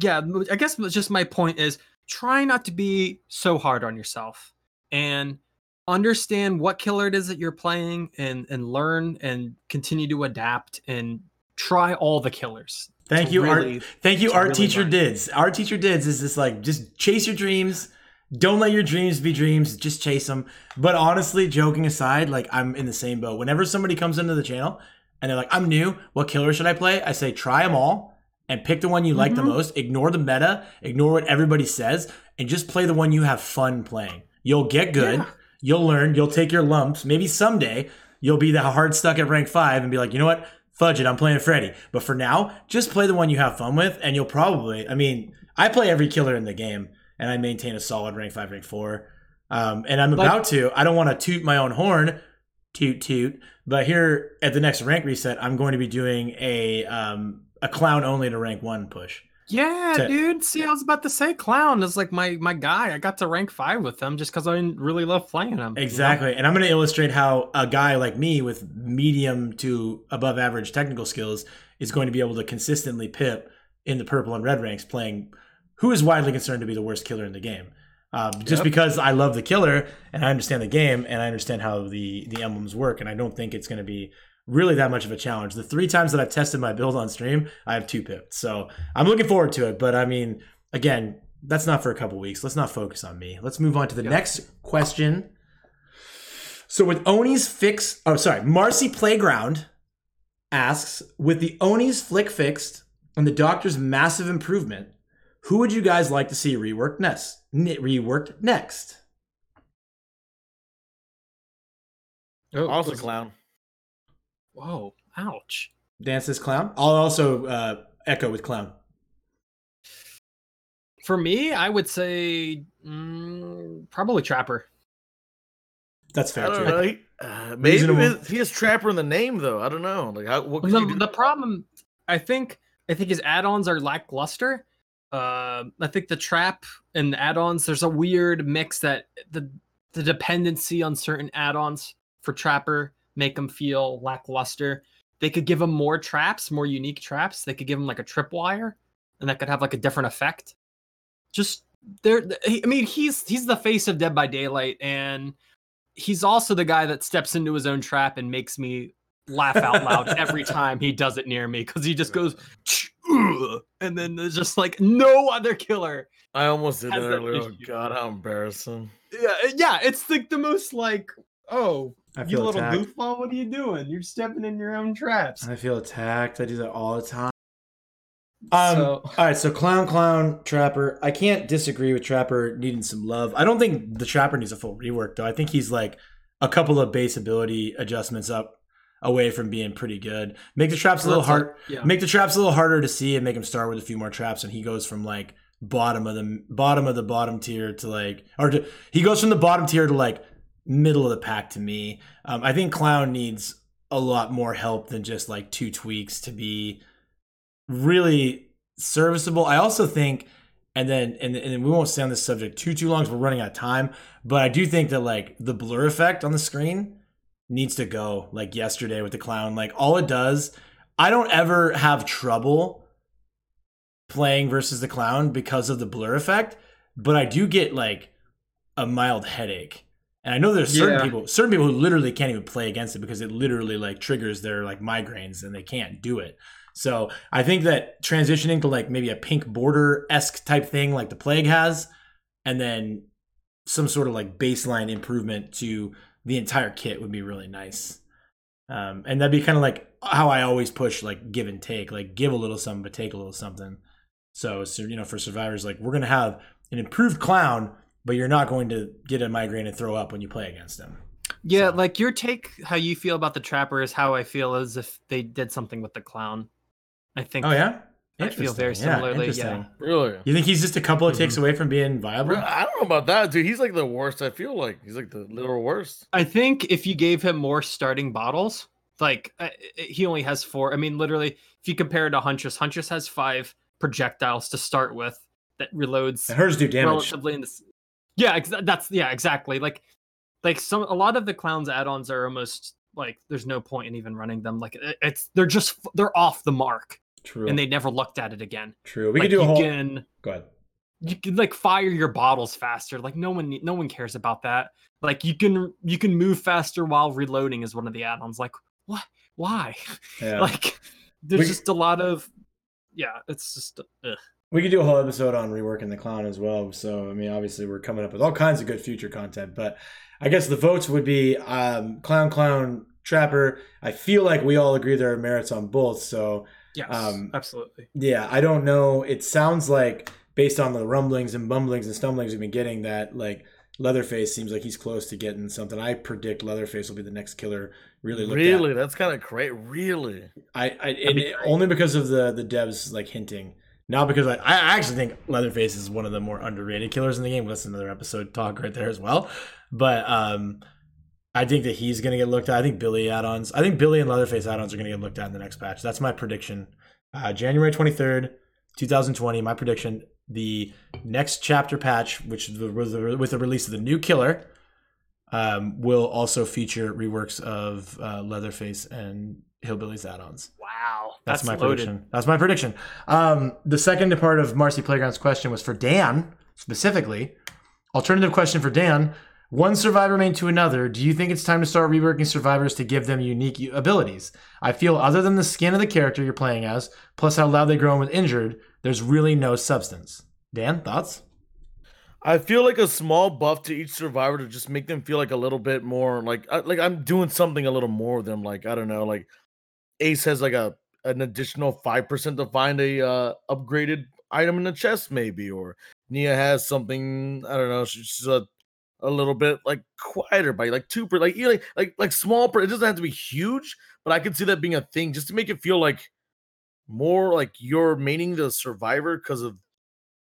yeah i guess just my point is try not to be so hard on yourself and understand what killer it is that you're playing and and learn and continue to adapt and try all the killers Thank you, really- art. Thank you, art really teacher learn. Didz. Art teacher Didz is just like just chase your dreams. Don't let your dreams be dreams. Just chase them. But honestly, joking aside, like I'm in the same boat. Whenever somebody comes into the channel and they're like, "I'm new. What killer should I play?" I say, "Try them all and pick the one you like the Mhm. most. Ignore the meta. Ignore what everybody says, and just play the one you have fun playing. You'll get good. Yeah. You'll learn. You'll take your lumps. Maybe someday you'll be the hard stuck at rank five and be like, you know what? Fudge it. I'm playing Freddy. But for now, just play the one you have fun with, and you'll probably. I mean, I play every killer in the game, and I maintain a solid rank five, rank four. Um, and I'm about to. I don't want to toot my own horn, toot toot. But here at the next rank reset, I'm going to be doing a um, a clown only to rank one push. yeah To- dude see i was about to say clown is like my my guy i got to rank five with him just because i really love playing him you know? Exactly. And I'm going to illustrate how a guy like me with medium to above average technical skills is going to be able to consistently pip in the purple and red ranks playing who is widely considered to be the worst killer in the game. Um, just Yep. because I love the killer and I understand the game and I understand how the, the emblems work. And I don't think it's going to be really that much of a challenge. The three times that I've tested my build on stream, I have two pipped. So I'm looking forward to it. But I mean, again, that's not for a couple weeks. Let's not focus on me. Let's move on to the Yeah. next question. So with Oni's fix, oh sorry, Marcy Playground asks, with the Oni's flick fixed and the Doctor's massive improvement, who would you guys like to see reworked next? Reworked next? Oh, Also, was- clown. whoa ouch Dance this clown. I'll also uh, echo with clown. for me i would say mm, probably trapper That's I fair don't too. know. He, uh, maybe Reasonable. his- he has Trapper in the name though. I don't know. Like, how, what could the, the problem i think i think his add-ons are lackluster uh, i think the trap and the add-ons there's a weird mix that the the dependency on certain add-ons for trapper make them feel lackluster. They could give him more traps more unique traps. They could give him like a tripwire and that could have like a different effect. Just there i mean he's he's the face of dead by daylight and he's also the guy that steps into his own trap and makes me laugh out loud [LAUGHS] every time he does it near me because he just goes "Ugh," and then there's just like no other killer I almost did that earlier. Oh issue. God, how embarrassing! yeah yeah it's like the most like oh you little attacked. goofball what are you doing you're stepping in your own traps I feel attacked. I do that all the time. Um, So- all right, so clown, clown, trapper. I can't disagree with trapper needing some love. I don't think the trapper needs a full rework though. I think he's like a couple of base ability adjustments up away from being pretty good. Make the traps a little like- hard. yeah Make the traps a little harder to see and make him start with a few more traps, and he goes from like bottom of the bottom of the bottom tier to like, or to, he goes from the bottom tier to like middle of the pack to me. Um, I think clown needs a lot more help than just like two tweaks to be really serviceable. I also think, and then and and we won't stay on this subject too too long because we're running out of time. But I do think that like the blur effect on the screen needs to go. Like yesterday with the clown, like all it does, I don't ever have trouble playing versus the clown because of the blur effect, but I do get like a mild headache. And I know there's certain Yeah. people, certain people who literally can't even play against it because it literally like triggers their like migraines and they can't do it. So I think that transitioning to like maybe a pink border esque type thing like the plague has, and then some sort of like baseline improvement to the entire kit would be really nice. Um, and that'd be kind of like how I always push like give and take, like give a little something but take a little something. So, so you know, for survivors, like we're gonna have an improved clown, but you're not going to get a migraine and throw up when you play against him. Yeah, So- like your take, how you feel about the trapper is how I feel as if they did something with the clown. I think. Oh yeah, I feel very Interesting. Yeah, similarly, yeah. Really? You think he's just a couple of ticks Mhm. away from being viable? I don't know about that, dude. He's like the worst. I feel like he's like the literal worst. I think if you gave him more starting bottles, like uh, he only has four. I mean, literally, if you compare it to Huntress, Huntress has five projectiles to start with that reloads Hers do damage. relatively in this. Yeah, ex- that's yeah, exactly. Like, like some a lot of the clowns add-ons are almost like there's no point in even running them. Like it- it's they're just they're off the mark, True. and they never looked at it again. True. We like, could do a whole. can Go ahead. you can like fire your bottles faster. Like no one no one cares about that. Like you can you can move faster while reloading is one of the add-ons. Like what? Why? [LAUGHS] Yeah. Like there's We- just a lot of yeah. It's just ugh. We could do a whole episode on reworking the clown as well. So, I mean, obviously, we're coming up with all kinds of good future content. But I guess the votes would be um, clown, clown, trapper. I feel like we all agree there are merits on both. So, yes, Um, absolutely. yeah, I don't know. It sounds like based on the rumblings and bumblings and stumblings we've been getting that like Leatherface seems like he's close to getting something. I predict Leatherface will be the next killer. Really, looked at. Really? That's kind of crazy. Really? I, I and it- only because of the the devs like hinting. Not because I, I actually think Leatherface is one of the more underrated killers in the game. That's another episode talk right there as well. But um, I think that he's gonna get looked at. I think Billy add-ons. I think Billy and Leatherface add-ons are gonna get looked at in the next patch. That's my prediction. Uh, January twenty third, two thousand twenty. My prediction: the next chapter patch, which the, with the with the release of the new killer, um, will also feature reworks of uh, Leatherface and Hillbillies add-ons. Wow, That's, that's, my loaded. prediction. That's my prediction. Um, the second part of Marcy Playground's question was for Dan specifically. Alternative question for Dan: One survivor main to another. Do you think it's time to start reworking survivors to give them unique abilities? I feel other than the skin of the character you're playing as, plus how loud they grow when injured, there's really no substance. Dan, thoughts? I feel like a small buff to each survivor to just make them feel like a little bit more like I- like I'm doing something a little more than like I don't know like Ace has like a an additional five percent to find a uh, upgraded item in the chest maybe or Nea has something I don't know she's a a little bit like quieter by like two per like you like like like small per it doesn't have to be huge but I could see that being a thing just to make it feel like more like you're maining the survivor because of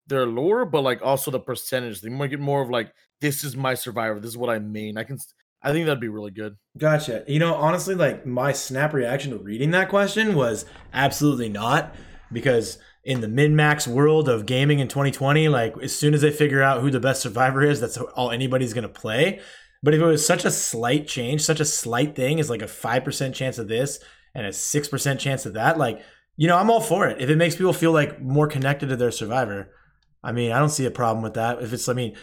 their lore, but like also the percentage. They might get more of like, this is my survivor. This is what I mean I can. i think that'd be really good. Gotcha. You know, honestly, like my snap reaction to reading that question was absolutely not, because in the min max world of gaming in 2020, like as soon as they figure out who the best survivor is, that's all anybody's gonna play. But if it was such a slight change, such a slight thing, is like a five percent chance of this and a six percent chance of that, like you know, I'm all for it. If it makes people feel like more connected to their survivor, I mean, I don't see a problem with that. If it's, I mean,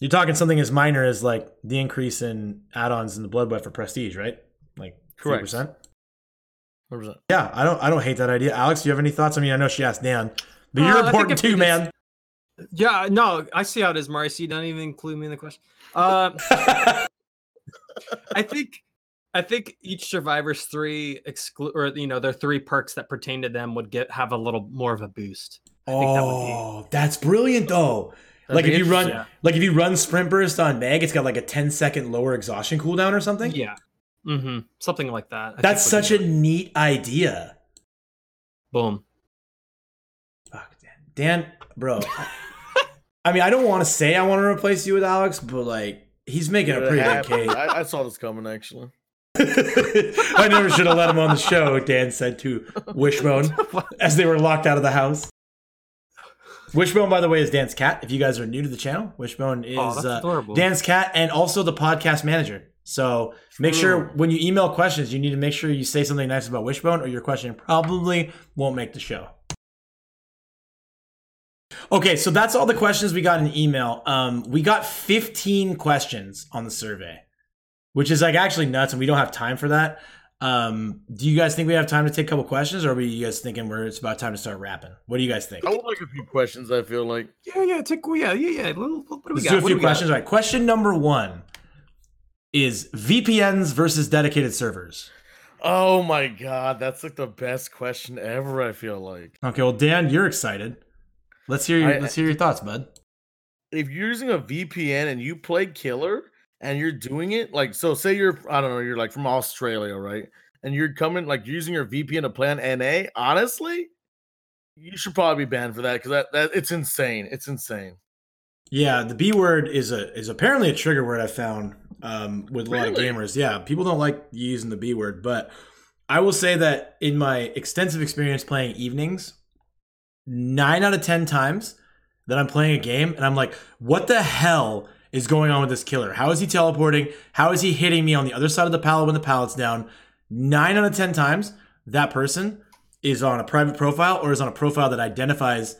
you're talking something as minor as like the increase in add-ons in the blood web for prestige, right? Like Correct. percent. 100%. Yeah, I don't I don't hate that idea. Alex, do you have any thoughts? I mean, I know she asked Dan, but Uh, you're important too, man. Yeah, no, I see how it is, Marcy. Don't even include me in the question. Uh, [LAUGHS] I think I think each survivor's three exclude or you know their three perks that pertain to them would get have a little more of a boost. I think that would be- oh, that's brilliant though. That'd like if you run, interesting. like if you run sprint burst on Meg, it's got like a 10 second lower exhaustion cooldown or something. Yeah, mm-hmm. something like that. I that's such a good. neat idea. boom. Fuck, Dan, Dan bro. I mean, I don't want to say I want to replace you with Alex, but like he's making a pretty good case. I, I saw this coming actually. [LAUGHS] I never should have let him on the show, Dan said to Wishbone [LAUGHS] as they were locked out of the house. Wishbone, by the way, is Dan's cat. If you guys are new to the channel, Wishbone is Oh, uh. Dan's cat and also the podcast manager. So make sure when you email questions, you need to make sure you say something nice about Wishbone, or your question probably won't make the show. Okay, so that's all the questions we got in email. Um, we got 15 questions on the survey, which is like actually nuts, and we don't have time for that. Um, do you guys think we have time to take a couple questions, or are we you guys thinking we're it's about time to start rapping? What do you guys think? I would like a few questions. I feel like Yeah, yeah, take, yeah, yeah, yeah. What do we Let's got? do a What few we got? questions. All right, question number one is VPNs versus dedicated servers. Oh my god, that's like the best question ever. I feel like Okay, well, Dan, you're excited. Let's hear your I- let's hear your thoughts, bud. if you're using a VPN and you play killer, and you're doing it like so say you're I don't know, you're like from Australia, right? And you're coming like using your VPN to play on NA, honestly, you should probably be banned for that because that, that it's insane. It's insane. Yeah, the B word is a is apparently a trigger word I found um, with a lot of gamers. Yeah, people don't like using the B word, but I will say that in my extensive experience playing evenings, nine out of ten times that I'm playing a game and I'm like, what the hell is going on with this killer? How is he teleporting? How is he hitting me on the other side of the pallet when the pallet's down? Nine out of ten times, that person is on a private profile or is on a profile that identifies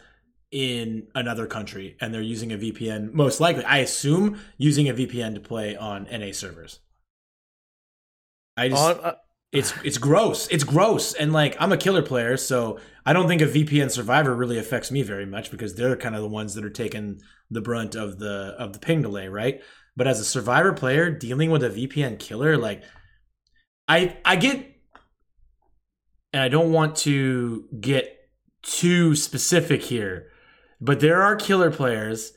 in another country and they're using a VPN, most likely, I assume, using a VPN to play on NA servers. I just On, uh, it's it's gross. It's gross. And like I'm a killer player, so I don't think a VPN survivor really affects me very much because they're kind of the ones that are taking the brunt of the of the ping delay, right? But as a survivor player dealing with a VPN killer, like I I get and I don't want to get too specific here, but there are killer players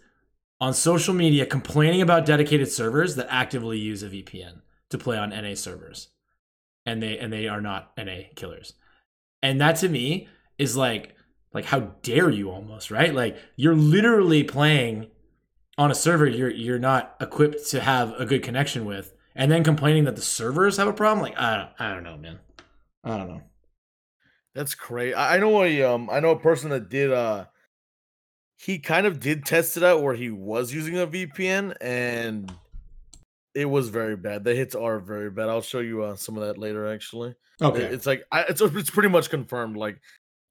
on social media complaining about dedicated servers that actively use a VPN to play on NA servers. And they and they are not NA killers. And that to me is like like how dare you almost, right? Like you're literally playing on a server you're you're not equipped to have a good connection with and then complaining that the servers have a problem like I don't, I don't know, man. I don't know. That's crazy. I know a um I know a person that did uh he kind of did test it out where he was using a VPN and it was very bad. The hits are very bad. I'll show you uh, some of that later actually. It- Okay. It's like I, it's it's pretty much confirmed like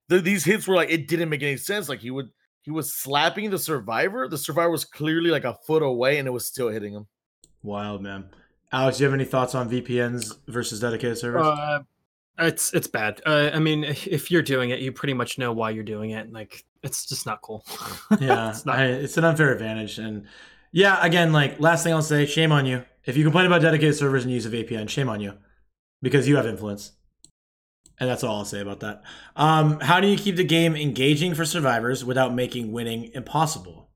the, these hits were like it didn't make any sense like he would he was slapping the survivor. The survivor was clearly like a foot away and it was still hitting him. Wild, man. Alex, do you have any thoughts on VPNs versus dedicated servers? Uh, it's it's bad. Uh, I mean, if if you're doing it, you pretty much know why you're doing it. Like, it's just not cool. [LAUGHS] yeah, it's not. I, it's an unfair advantage. And yeah, again, like last thing I'll say, shame on you. If you complain about dedicated servers and use a VPN, shame on you because you have influence. And that's all I'll say about that. Um, how do you keep the game engaging for survivors without making winning impossible?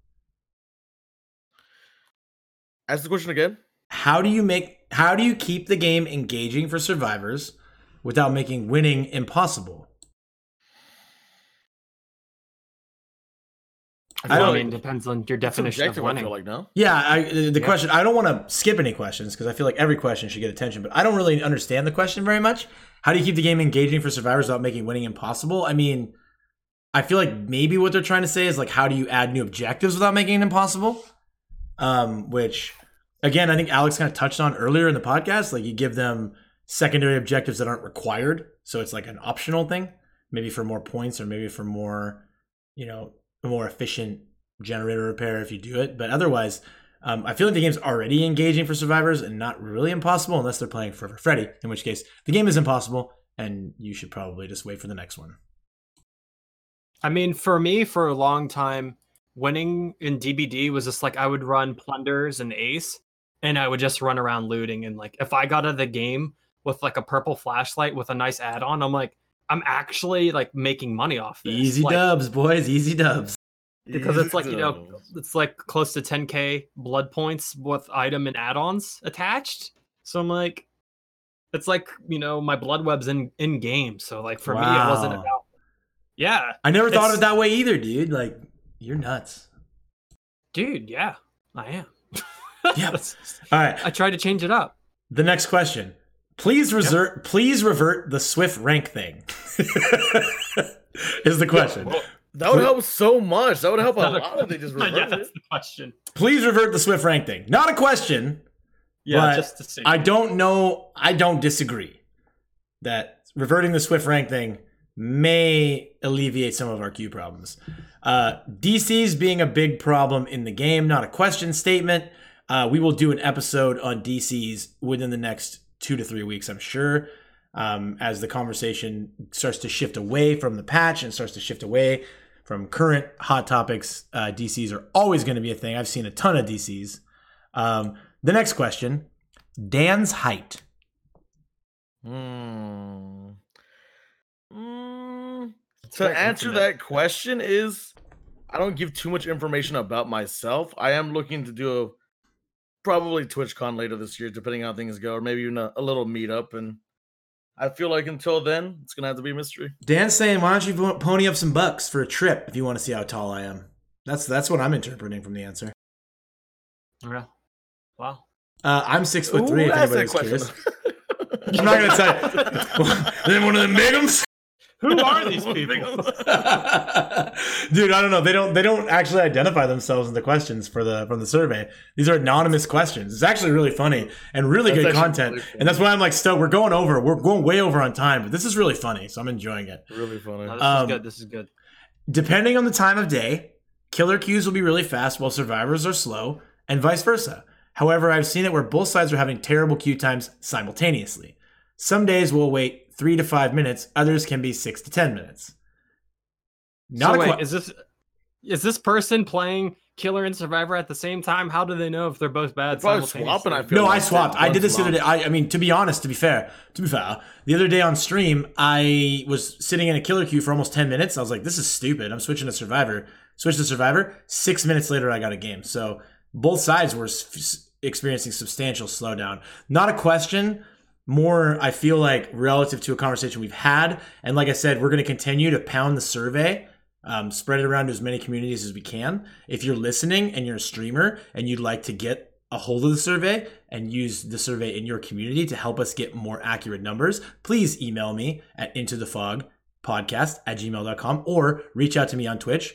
Ask the question again. How do you make how do you keep the game engaging for survivors without making winning impossible? I, I don't- mean, depends on your definition of subjective, I winning. feel like no. Yeah, I, the the Yeah. question. I don't want to skip any questions because I feel like every question should get attention, but I don't really understand the question very much. How do you keep the game engaging for survivors without making winning impossible? I mean, I feel like maybe what they're trying to say is like, how do you add new objectives without making it impossible? Um, which, again, I think Alex kind of touched on earlier in the podcast. Like, you give them secondary objectives that aren't required, so it's like an optional thing, maybe for more points or maybe for more, you know, a more efficient generator repair if you do it. But otherwise, um, I feel like the game's already engaging for survivors and not really impossible unless they're playing Forever Freddy, in which case the game is impossible and you should probably just wait for the next one. I mean, for me, for a long time, winning in DBD was just like I would run plunders and ace, and I would just run around looting. And like, if I got out of the game with like a purple flashlight with a nice add-on, I'm like, I'm actually like making money off this. Easy like, dubs, boys. Easy dubs. because it's like you know, it's like close to 10k blood points with item and add-ons attached. So I'm like, it's like you know, my blood web's in in game. So like for me, it wasn't about. Yeah, I never thought of it that way either, dude. Like, you're nuts. dude. Yeah, I am. Yeah. [LAUGHS] All right. I tried to change it up. The next question. Please revert. Please revert the Swift rank thing. [LAUGHS] is the question. Well, that would help so much. That would help a Another- lot if they just [LAUGHS] yeah, that's it. the question. Please revert the Swift rank thing. Not a question. Yeah, But just to see. I don't know. I don't disagree that reverting the Swift rank thing may alleviate some of our queue problems. Uh, DCs being a big problem in the game, not a question statement. Uh, we will do an episode on DCs within the next two to three weeks, I'm sure. Um, as the conversation starts to shift away from the patch and starts to shift away from current hot topics, uh, DCs are always going to be a thing. I've seen a ton of DCs. Um, the next question Dan's height. Hmm. Mm, to answer that question is I don't give too much information about myself. I am looking to do probably TwitchCon later this year, depending on how things go, or maybe even a, a little meetup. And I feel like until then, it's gonna have to be a mystery. Dan's saying, why don't you pony up some bucks for a trip if you want to see how tall I am? That's that's what I'm interpreting from the answer. Yeah. Wow. Uh, I'm six foot Who three. If anybody's curious, [LAUGHS] I'm not gonna tell you. [LAUGHS] [LAUGHS] then one of the bigums. Who [LAUGHS] are these people? [LAUGHS] Dude, I don't know. They don't. They don't actually identify themselves in the questions for the from the survey. These are anonymous questions. It's actually really funny and really That's good content. really and that's why I'm like stoked. We're going over. We're going way over on time, but this is really funny. So I'm enjoying it. really funny. No, this Um, is good. This is good. Depending on the time of day, killer queues will be really fast while survivors are slow, and vice versa. However, I've seen it where both sides are having terrible queue times simultaneously. Some days we'll wait three to five minutes, others can be six to ten minutes. Not so a wait, que- is this is this person playing Killer and Survivor at the same time? How do they know if they're both bad? Probably simultaneously? swapping, I feel No, I swapped. I did this the other day. I, I mean, to be honest, to be fair, to be fair, the other day on stream, I was sitting in a killer queue for almost 10 minutes. I was like, this is stupid. I'm switching to Survivor. Switch to Survivor. Six minutes later, I got a game. So both sides were s- s- experiencing substantial slowdown. Not a question. More, I feel like, relative to a conversation we've had. And like I said, we're going to continue to pound the survey um, spread it around to as many communities as we can. If you're listening and you're a streamer and you'd like to get a hold of the survey and use the survey in your community to help us get more accurate numbers, please email me at into the fog podcast at gmail.com or reach out to me on Twitch,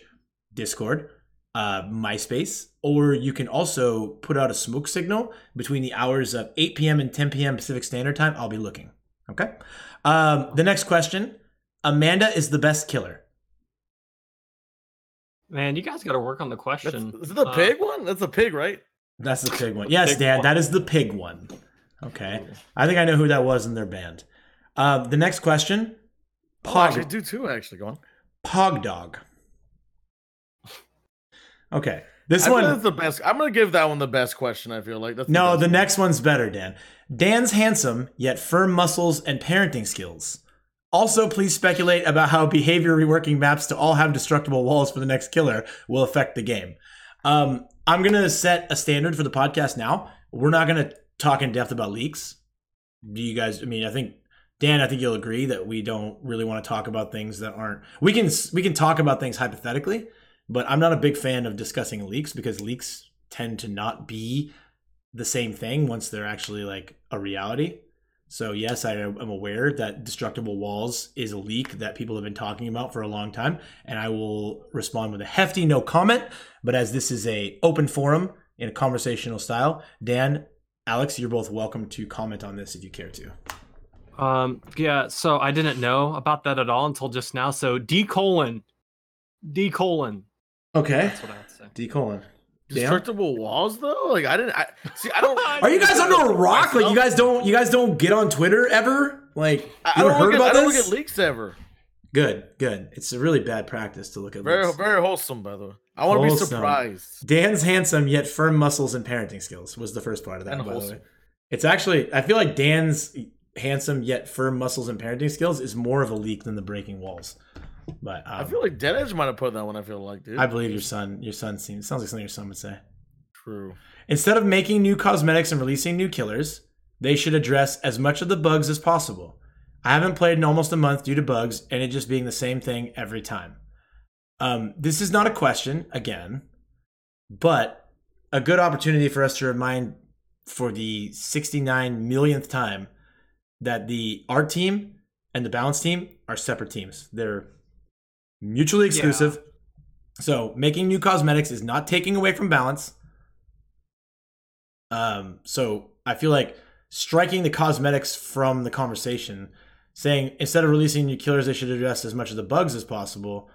Discord, uh, MySpace, or you can also put out a smoke signal between the hours of 8 p.m. and 10 p.m. Pacific Standard Time. I'll be looking. Okay. Um, the next question Amanda is the best killer. Man, you guys got to work on the That's, question. is it the Uh, pig one? That's a pig, right? That's the pig one. Yes, Pig Dan, one. that is the pig one. Okay. I think I know who that was in their band. Uh, the next question Oh, I do too. Actually, go on. Pog Dog. Okay. This I one. is the best. I'm gonna give that one the best question. I feel like that's No, best the next one's better, Dan. Dan's handsome, yet firm muscles and parenting skills. Also, please speculate about how behavior reworking maps to all have destructible walls for the next killer will affect the game. Um, I'm going to set a standard for the podcast now. We're not going to talk in depth about leaks. Do you guys, I mean, I think, Dan, I think you'll agree that we don't really want to talk about things that aren't, we can, we can talk about things hypothetically, but I'm not a big fan of discussing leaks because leaks tend to not be the same thing once they're actually like a reality. So yes, I am aware that destructible walls is a leak that people have been talking about for a long time, and I will respond with a hefty no comment. But as this is a open forum in a conversational style, Dan, Alex, you're both welcome to comment on this if you care to. Um, yeah, so I didn't know about that at all until just now. So D colon, D colon. Okay, That's what I would say. D colon. Dan? destructible walls though. Like I didn't. I see. I don't. [LAUGHS] Are you guys under a rock? Like you guys don't you guys don't get on Twitter ever? Like I, I don't heard look at, about I don't this? look at leaks ever. Good, good. It's a really bad practice to look at Very, leaks. very wholesome, by the way. I want to be surprised. Dan's handsome yet firm muscles and parenting skills was the first part of that. And by the way. It's actually I feel like Dan's handsome yet firm muscles and parenting skills is more of a leak than the breaking walls. But um, I feel like Dead Edge might have put that one. I feel like, dude. I believe your son. Your son seems sounds like something your son would say. True. Instead of making new cosmetics and releasing new killers, they should address as much of the bugs as possible. I haven't played in almost a month due to bugs and it just being the same thing every time. Um, this is not a question, again, but a good opportunity for us to remind for the 69 millionth time that the art team and the balance team are separate teams. They're mutually exclusive. So making new cosmetics is not taking away from balance. Um, so I feel like striking the cosmetics from the conversation, saying instead of releasing new killers, they should address as much of the bugs as possible.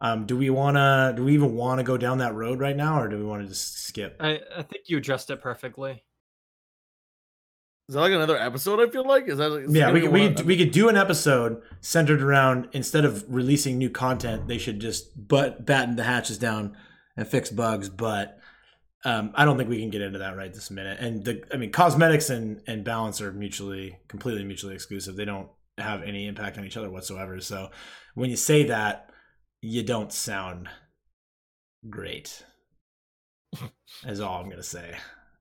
Um, do we wanna? Do we even want to go down that road right now, or do we want to just skip? I, I think you addressed it perfectly. Is that like another episode? I feel like is that? Is Yeah, that we could, we could, we could do an episode centered around instead of releasing new content, they should just but batten the hatches down and fix bugs. But um, I don't think we can get into that right this minute. And the I mean, cosmetics and and balance are mutually completely mutually exclusive. They don't have any impact on each other whatsoever. So when you say that, you don't sound great. [LAUGHS] is all I'm gonna say.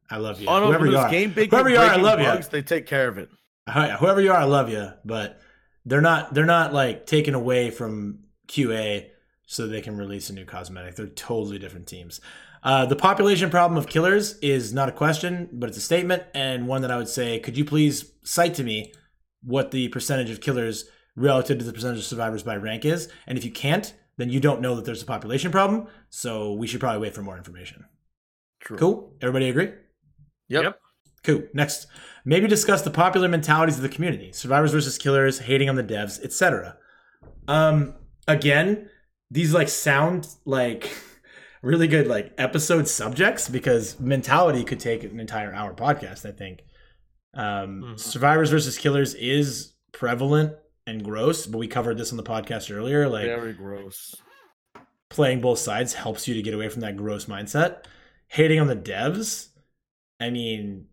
I love you. Whoever you are, game big Whoever you are, I love you. They take care of it. Whoever you are, I love you. But they're not. They're not like taken away from QA so they can release a new cosmetic. They're totally different teams. Uh, the population problem of killers is not a question, but it's a statement and one that I would say. Could you please cite to me what the percentage of killers relative to the percentage of survivors by rank is? And if you can't, then you don't know that there's a population problem. So we should probably wait for more information. True. Cool. Everybody agree? Yep. Yep. Cool. Next, maybe discuss the popular mentalities of the community: survivors versus killers, hating on the devs, etc. Um, again, these like sound like [LAUGHS] really good like episode subjects because mentality could take an entire hour podcast. I think. Um, Mhm. Survivors versus killers is prevalent and gross, but we covered this on the podcast earlier. Like Very gross. playing both sides helps you to get away from that gross mindset. Hating on the devs, I mean,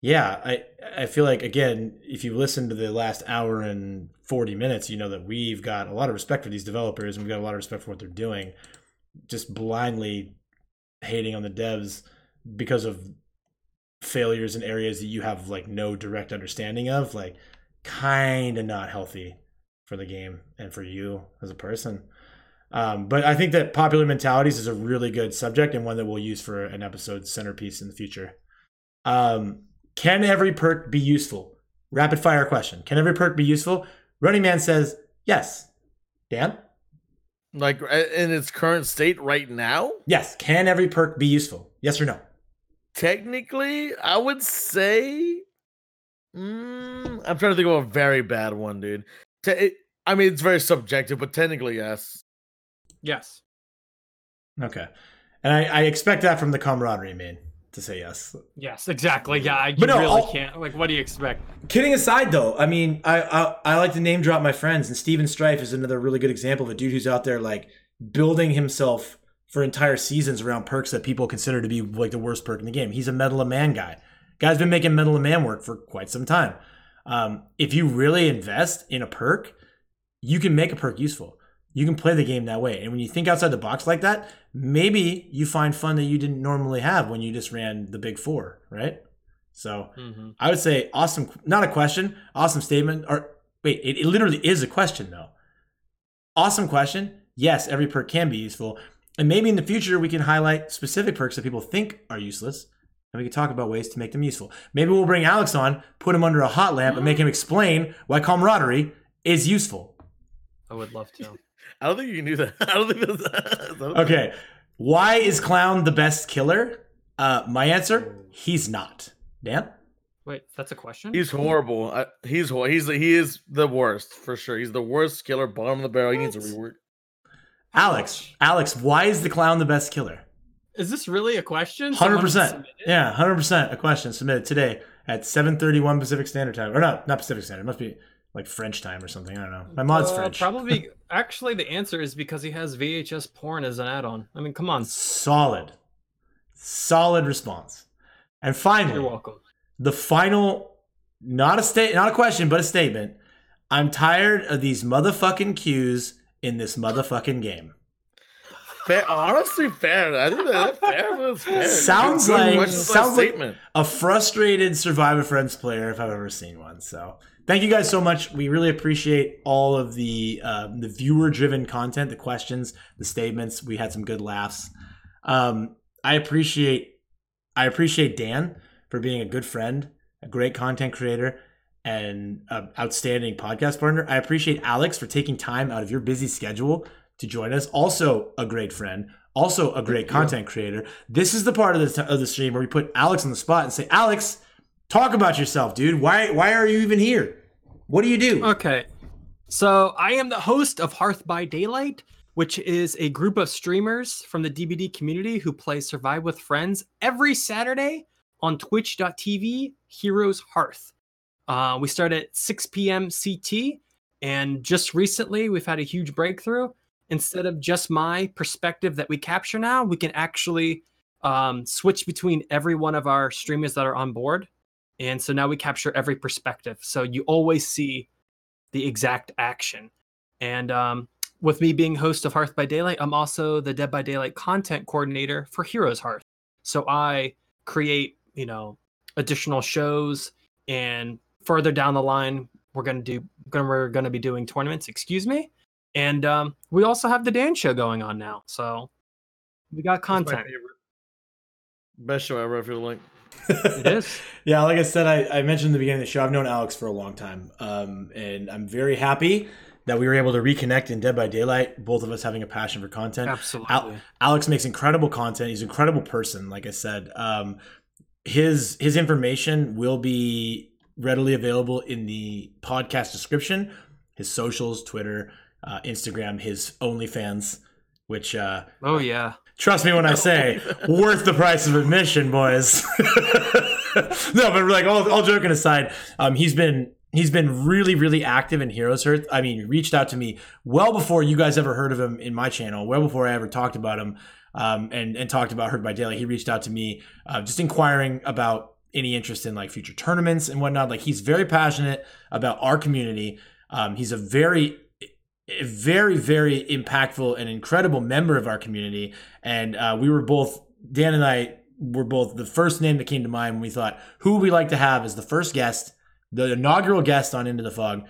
yeah, I I feel like again, if you listen to the last hour and forty minutes, you know that we've got a lot of respect for these developers and we've got a lot of respect for what they're doing. Just blindly hating on the devs because of failures in areas that you have like no direct understanding of, like kind of not healthy for the game and for you as a person. Um, but I think that popular mentalities is a really good subject and one that we'll use for an episode centerpiece in the future. Um, can every perk be useful? Rapid fire question. Can every perk be useful? Running Man says yes. Dan? Like in its current state right now, Yes. Can every perk be useful? Yes or no? technically, I would say. Mm, I'm trying to think of a very bad one, dude. Te- it- I mean, it's very subjective, but technically, yes. Yes. Okay. And I, I expect that from the camaraderie man to say yes. Yes, exactly. Yeah, you But no, really I'll- can't. Like, what do you expect? Kidding aside, though, I mean, I, I I like to name drop my friends, and Steven Strife is another really good example of a dude who's out there like building himself for entire seasons around perks that people consider to be like the worst perk in the game. He's a Mettle of Man guy. Guy's been making Mettle of Man work for quite some time. Um, if you really invest in a perk, you can make a perk useful. You can play the game that way. And when you think outside the box like that, maybe you find fun that you didn't normally have when you just ran the big four, right? So hmm I would say awesome, not a question, awesome statement. Or wait, it, it literally is a question though. Awesome question. Yes, every perk can be useful. And maybe in the future we can highlight specific perks that people think are useless. And we can talk about ways to make them useful. Maybe we'll bring Alex on, put him under a hot lamp, and make him explain why camaraderie is useful. I would love to. I don't think you can do that. [LAUGHS] I don't think that's. [LAUGHS] Okay. Why is Clown the best killer? Uh, my answer, he's not. Dan? Wait, that's a question. He's horrible. I, he's he's he is the worst for sure. He's the worst killer, bottom of the barrel. He needs a What? rework. Alex. Alex, why is the clown the best killer? Is this really a question? Hundred percent. Yeah, hundred percent. A question submitted today at seven thirty one Pacific Standard Time, or not? Not Pacific Standard. It must be like French time or something. I don't know. My mod's Uh, French. Probably. [LAUGHS] Actually, the answer is because he has VHS porn as an add-on. I mean, come on. Solid, solid response. And finally, You're welcome. the final, not a state, not a question, but a statement. I'm tired of these motherfucking cues in this motherfucking game. Fair, honestly, fair. I think that's [LAUGHS] fair. fair. Sounds like- question, sounds like- a frustrated Survivor Friends player if I've ever seen one. So thank you guys so much. We really appreciate all of the um, the viewer driven content, the questions, the statements. We had some good laughs. Um, I appreciate I appreciate Dan for being a good friend, a great content creator, and an outstanding podcast partner. I appreciate Alex for taking time out of your busy schedule to join us. Also a great friend, also a great content creator. This is the part of the, of the stream where we put Alex on the spot and say, Alex, talk about yourself, dude. Why why are you even here? What do you do? Okay. So I am the host of Hearth by Daylight, which is a group of streamers from the DBD community who play Survive with Friends every Saturday on twitch.tv Heroes Hearth. Uh, we start at 6 p.m. CT, and just recently we've had a huge breakthrough. Instead of just my perspective that we capture now, we can actually um, switch between every one of our streamers that are on board. And so now we capture every perspective. So you always see the exact action. And um, with me being host of Hearth by Daylight, I'm also the Dead by Daylight content coordinator for Heroes Hearth. So I create, you know, additional shows and further down the line we're going to do gonna, we're going to be doing tournaments, excuse me. And um, we also have the Dan show going on now. So we got content. Best show ever. I feel like. It is. [LAUGHS] yeah, like I said, I, I mentioned in the beginning of the show, I've known Alex for a long time. Um, and I'm very happy that we were able to reconnect in Dead by Daylight, both of us having a passion for content. Absolutely. Alex makes incredible content. He's an incredible person, like I said. Um, his his information will be readily available in the podcast description. His socials, Twitter, uh, Instagram, his OnlyFans, which uh, Oh yeah. Trust me when I [LAUGHS] say worth the price of admission, boys. [LAUGHS] no, but like all, all joking aside, um, he's been he's been really really active in Heroes Hearth. I mean, he reached out to me well before you guys ever heard of him in my channel, well before I ever talked about him, um, and and talked about Hurt by Daily. He reached out to me, uh, just inquiring about any interest in like future tournaments and whatnot. Like he's very passionate about our community. Um, he's a very a very very impactful and incredible member of our community. And uh, we were both dan and i were both the first name that came to mind when we thought who we like to have as the first guest the inaugural guest on into the fog?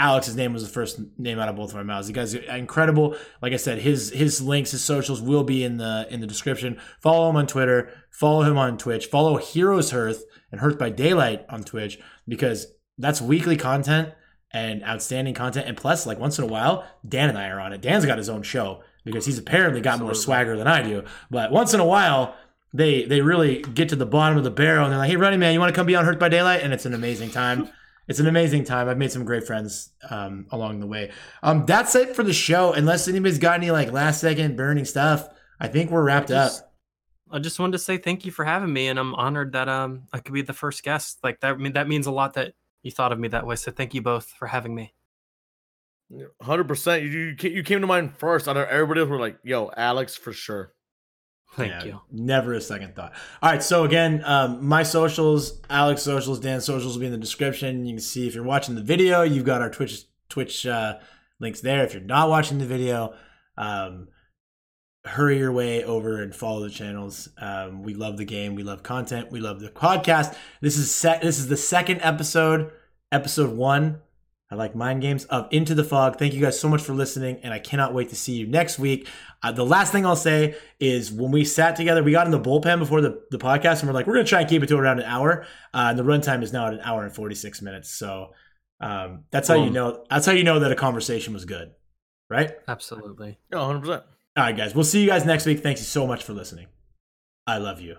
Alex's name was the first name out of both of our mouths. The guy's incredible. Like i said his his links his socials will be in the in the description. Follow him on twitter. Follow him on twitch. Follow heroes hearth and hearth by daylight on twitch because that's weekly content and outstanding content. And plus, like once in a while, Dan and I are on it. Dan's got his own show because he's apparently got more swagger than I do. But once in a while, they they really get to the bottom of the barrel and they're like, "Hey, Running Man, you want to come be on Hearth by Daylight?" And it's an amazing time. [LAUGHS] It's an amazing time. I've made some great friends um, along the way. Um, that's it for the show. Unless anybody's got any like last second burning stuff, I think we're wrapped up. Just- I just wanted to say thank you for having me, and I'm honored that um I could be the first guest. Like that, I mean, that means a lot that you thought of me that way. So thank you both for having me. Hundred percent. You you came to mind first. I know everybody else were like, "Yo, Alex for sure." Thank Yeah, you. Never a second thought. All right. So again, um, my socials, Alex socials, Dan socials will be in the description. You can see if you're watching the video, you've got our Twitch Twitch uh, links there. If you're not watching the video, um, hurry your way over and follow the channels. Um, we love the game. We love content. We love the podcast. This is set. This is the second episode, episode one. I like mind games of Into the Fog. Thank you guys so much for listening, and I cannot wait to see you next week. Uh, the last thing I'll say is when we sat together, we got in the bullpen before the, the podcast, and we're like, we're going to try and keep it to around an hour. Uh, and the runtime is now at an hour and 46 minutes. So um, that's how you know. That's how you know that a conversation was good, right? Absolutely. Yeah, hundred percent. All right, guys. We'll see you guys next week. Thank you so much for listening. I love you.